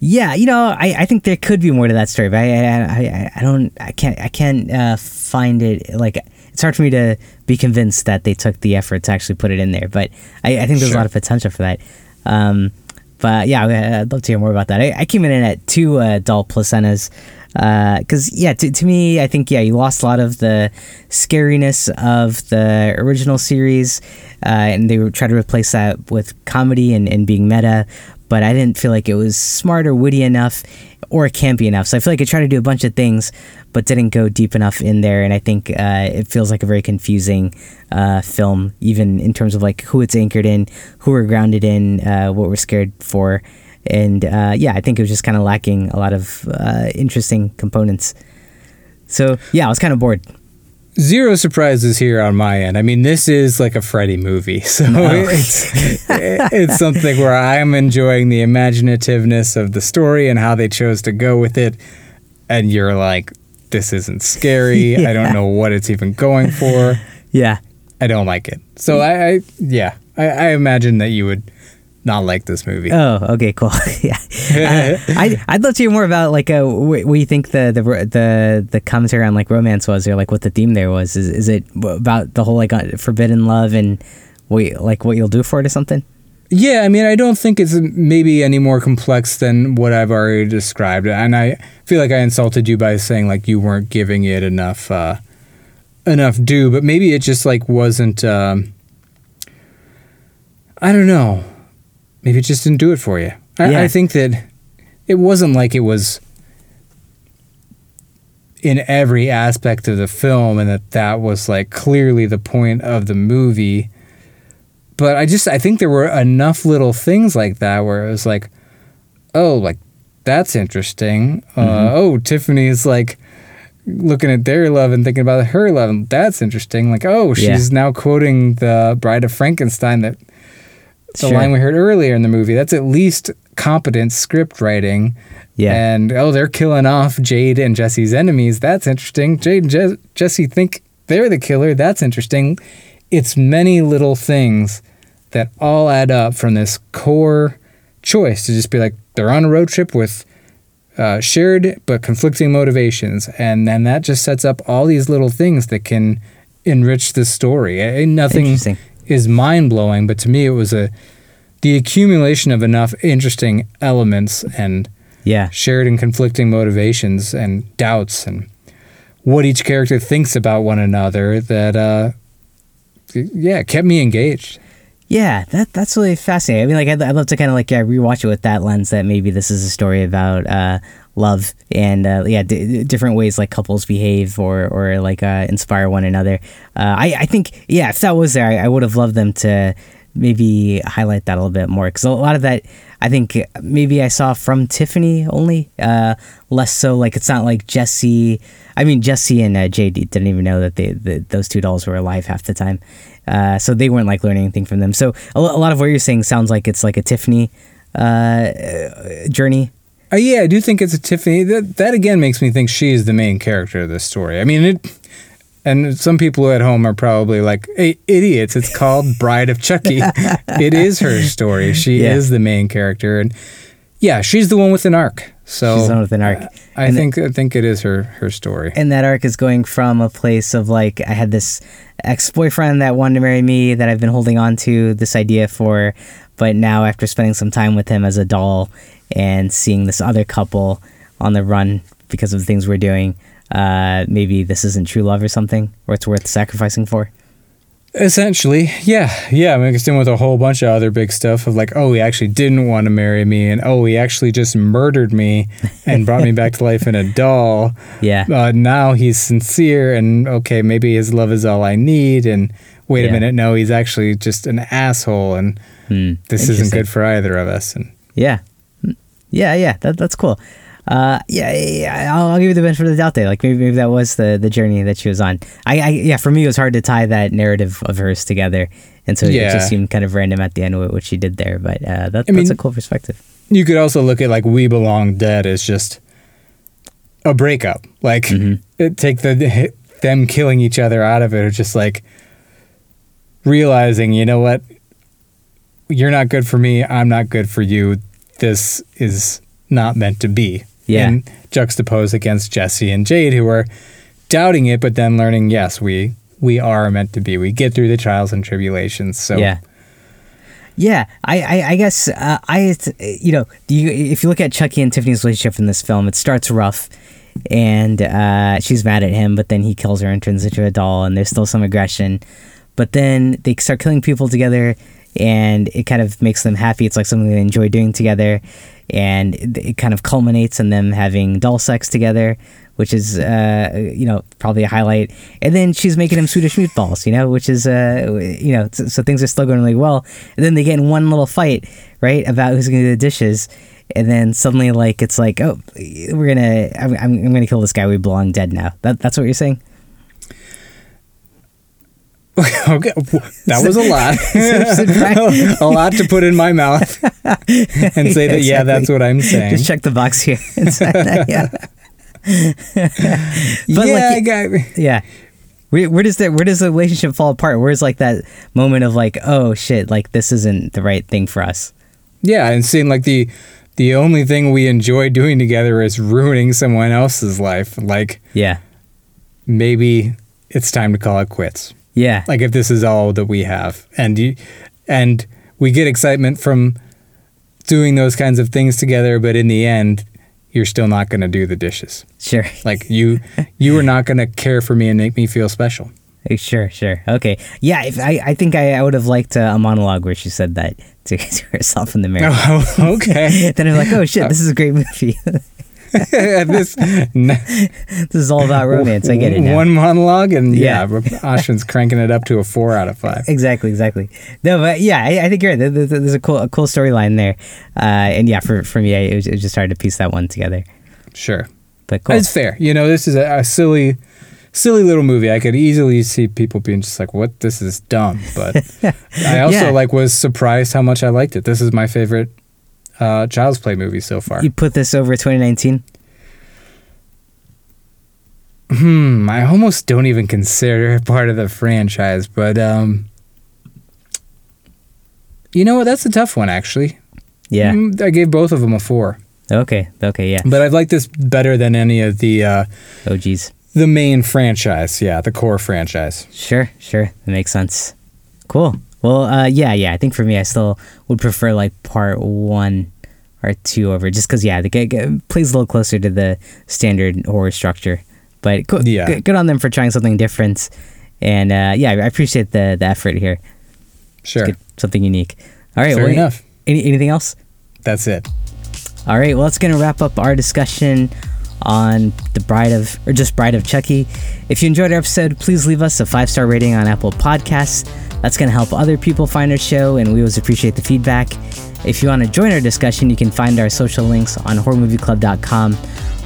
Yeah, you know, I, I think there could be more to that story, but I I, I, I don't I can't I can't uh, find it like it's hard for me to be convinced that they took the effort to actually put it in there. But I, I think there's a lot of potential for that. Um, but yeah, I'd love to hear more about that. I, I came in at two uh, doll placentas because yeah, to, to me, I think yeah, you lost a lot of the scariness of the original series, uh, and they trying to replace that with comedy and, and being meta. But I didn't feel like it was smart or witty enough or it can't be enough. So I feel like it tried to do a bunch of things, but didn't go deep enough in there. And I think uh, it feels like a very confusing uh, film, even in terms of like who it's anchored in, who we're grounded in, uh, what we're scared for. And uh, yeah, I think it was just kind of lacking a lot of uh, interesting components. So yeah, I was kind of bored. Zero surprises here on my end. I mean, this is like a Freddy movie, so it's it's something where I am enjoying the imaginativeness of the story and how they chose to go with it, and you're like, this isn't scary. I don't know what it's even going for. Yeah. I don't like it. So I, I yeah, I, I imagine that you would not like this movie. Oh, okay, cool. yeah, uh, I I'd love to hear more about like uh, wh- what you think the the the the commentary on like romance was, or like what the theme there was. Is is it about the whole like uh, forbidden love and what like what you'll do for it or something? Yeah, I mean, I don't think it's maybe any more complex than what I've already described, and I feel like I insulted you by saying like you weren't giving it enough uh, enough due, but maybe it just like wasn't. Um, I don't know. Maybe it just didn't do it for you. I, Yeah. I think that it wasn't like it was in every aspect of the film and that that was like clearly the point of the movie. But I just, I think there were enough little things like that where it was like, oh, like that's interesting. Uh, oh, Tiffany's like looking at their love and thinking about her love, and that's interesting. Like, oh, Yeah. she's now quoting the Bride of Frankenstein that the Sure. line we heard earlier in the movie. That's at least competent script writing. Yeah. And oh, they're killing off Jade and Jesse's enemies. That's interesting. Jade and Je- Jesse think they're the killer. That's interesting. It's many little things that all add up from this core choice to just be like they're on a road trip with uh, shared but conflicting motivations, and then that just sets up all these little things that can enrich the story. Eh, Nothing Interesting. Is mind blowing, but to me, it was a the accumulation of enough interesting elements and Yeah. shared and conflicting motivations and doubts and what each character thinks about one another that uh yeah kept me engaged Yeah, that that's really fascinating. I mean, like I'd, I'd love to kind of like yeah rewatch it with that lens that maybe this is a story about uh, love and uh, yeah d- different ways like couples behave or or like uh, inspire one another. Uh, I I think yeah if that was there I, I would have loved them to maybe highlight that a little bit more because a lot of that I think maybe I saw from Tiffany only uh, less so like it's not like Jesse. I mean Jesse and uh, Jade didn't even know that they the, those two dolls were alive half the time. Uh, so they weren't like learning anything from them. So a, a lot of what you're saying sounds like it's like a Tiffany uh, uh, journey. uh, yeah i do think it's a tiffany that that again makes me think she is the main character of this story i mean it and some people at home are probably like hey, idiots it's called bride of chucky. It is her story. She Yeah. is the main character. And yeah she's the one with an arc. So She's the one with an arc. i And think i think it is her her story. And that arc is going from a place of like I had this ex boyfriend that wanted to marry me that I've been holding on to this idea for, but now after spending some time with him as a doll and seeing this other couple on the run because of the things we're doing, uh, maybe this isn't true love or something, or it's worth sacrificing for. Essentially, yeah, yeah. Mixed in with a whole bunch of other big stuff of like, oh, he actually didn't want to marry me, and oh, he actually just murdered me and brought me back to life in a doll. Yeah. Uh, now he's sincere, and okay, maybe his love is all I need. And wait Yeah. a minute, no, he's actually just an asshole, and Hmm. this isn't good for either of us. And Yeah, Mm. yeah, yeah. That that's cool. Uh, yeah, yeah, I'll, I'll give you the benefit of the doubt there. Like maybe, maybe that was the the journey that she was on. I, I yeah, for me it was hard to tie that narrative of hers together, and so it just seemed kind of random at the end what she did there. But uh, that, that's mean- a cool perspective. you could also look at like "We Belong Dead" as just a breakup. Like Mm-hmm. it, take the them killing each other out of it, or just like realizing, you know what, you're not good for me. I'm not good for you. This is not meant to be. Yeah. And juxtaposed against Jesse and Jade, who are doubting it, but then learning, yes, we we are meant to be. We get through the trials and tribulations. So Yeah. Yeah, I, I, I guess uh, I, you know, do you, if you look at Chucky and Tiffany's relationship in this film, it starts rough, and uh, she's mad at him, but then he kills her and turns into a doll, and there's still some aggression, but then they start killing people together, and it kind of makes them happy. It's like something they enjoy doing together, and it, kind of culminates in them having doll sex together, which is, uh, you know, probably a highlight. And then she's making him Swedish meatballs, you know, which is, uh, you know, so, so things are still going really well. And then they get in one little fight, right, about who's going to do the dishes. And then suddenly, like, it's like, oh, we're gonna, I'm, I'm gonna kill this guy. We belong dead now. That, that's what you're saying. okay, that was a lot. A lot to put in my mouth and say that yeah, that's what I'm saying. Just check the box here. yeah. but yeah, like, I got. Yeah. Where, where does that where does the relationship fall apart? Where's like that moment of like, oh shit, like this isn't the right thing for us. Yeah, and seeing like the the only thing we enjoy doing together is ruining someone else's life. Like Yeah. maybe it's time to call it quits. Yeah. Like if this is all that we have, and you, and we get excitement from doing those kinds of things together, but in the end, you're still not going to do the dishes. sure. Like you, you are not going to care for me and make me feel special. Sure, sure. Okay. Yeah, if, I, I think I, I would have liked uh, a monologue where she said that to, to herself in the mirror. Oh, okay. then I'm like, oh shit, this is a great movie. this this is all about romance. I get it now. One monologue, and yeah, Yeah. Ashwin's cranking it up to a four out of five. Exactly, exactly. No, but yeah, I, I think you're right. There- there- There's a cool, a cool storyline there, uh, and yeah, for for me, it, was, it was just hard to piece that one together. Sure. But cool. It's fair. You know, this is a, a silly, silly little movie. I could easily see people being just like, "What? This is dumb." But I also Yeah. like was surprised how much I liked it. This is my favorite uh, Child's Play movie so far. You put this over 2019. Hmm. I almost don't even consider it part of the franchise, but um, you know what? That's a tough one, actually. Yeah. Mm, I gave both of them a four, Okay. Okay. Yeah. but I like this better than any of the uh, Oh, geez. the main franchise. Yeah, the core franchise. Sure. Sure. That makes sense. Cool. Well, uh, yeah, yeah. I think for me, I still would prefer like part one or two over, just because yeah, the g- g- plays a little closer to the standard horror structure. But Yeah. good, good on them for trying something different. And uh, yeah, I appreciate the the effort here. Sure. Something unique. All right. Fair well, enough. Any, anything else? That's it. All right, well, that's going to wrap up our discussion on the Bride of, or just Bride of Chucky. If you enjoyed our episode, please leave us a five star rating on Apple Podcasts. That's going to help other people find our show, and we always appreciate the feedback. If you want to join our discussion, you can find our social links on horrormovieclub.com,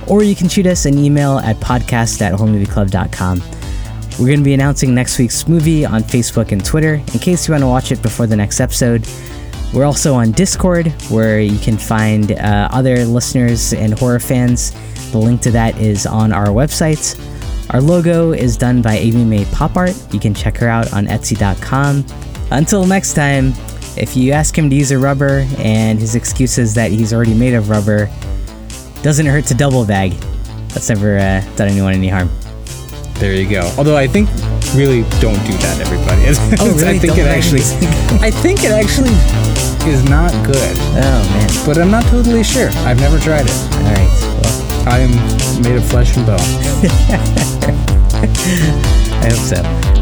or you can shoot us an email at podcast at horrormovieclub.com. We're going to be announcing next week's movie on Facebook and Twitter in case you want to watch it before the next episode. We're also on Discord, where you can find uh, other listeners and horror fans. The link to that is on our website. Our logo is done by Amy May Pop Art. You can check her out on Etsy.com. Until next time, if you ask him to use a rubber and his excuse is that he's already made of rubber, doesn't hurt to double bag. That's never uh, done anyone any harm. There you go. Although I think really don't do that, everybody. Oh, really? I think Don't it actually. I think it actually is not good, Oh man. but I'm not totally sure. I've never tried it. All right. I am made of flesh and bone. I hope so.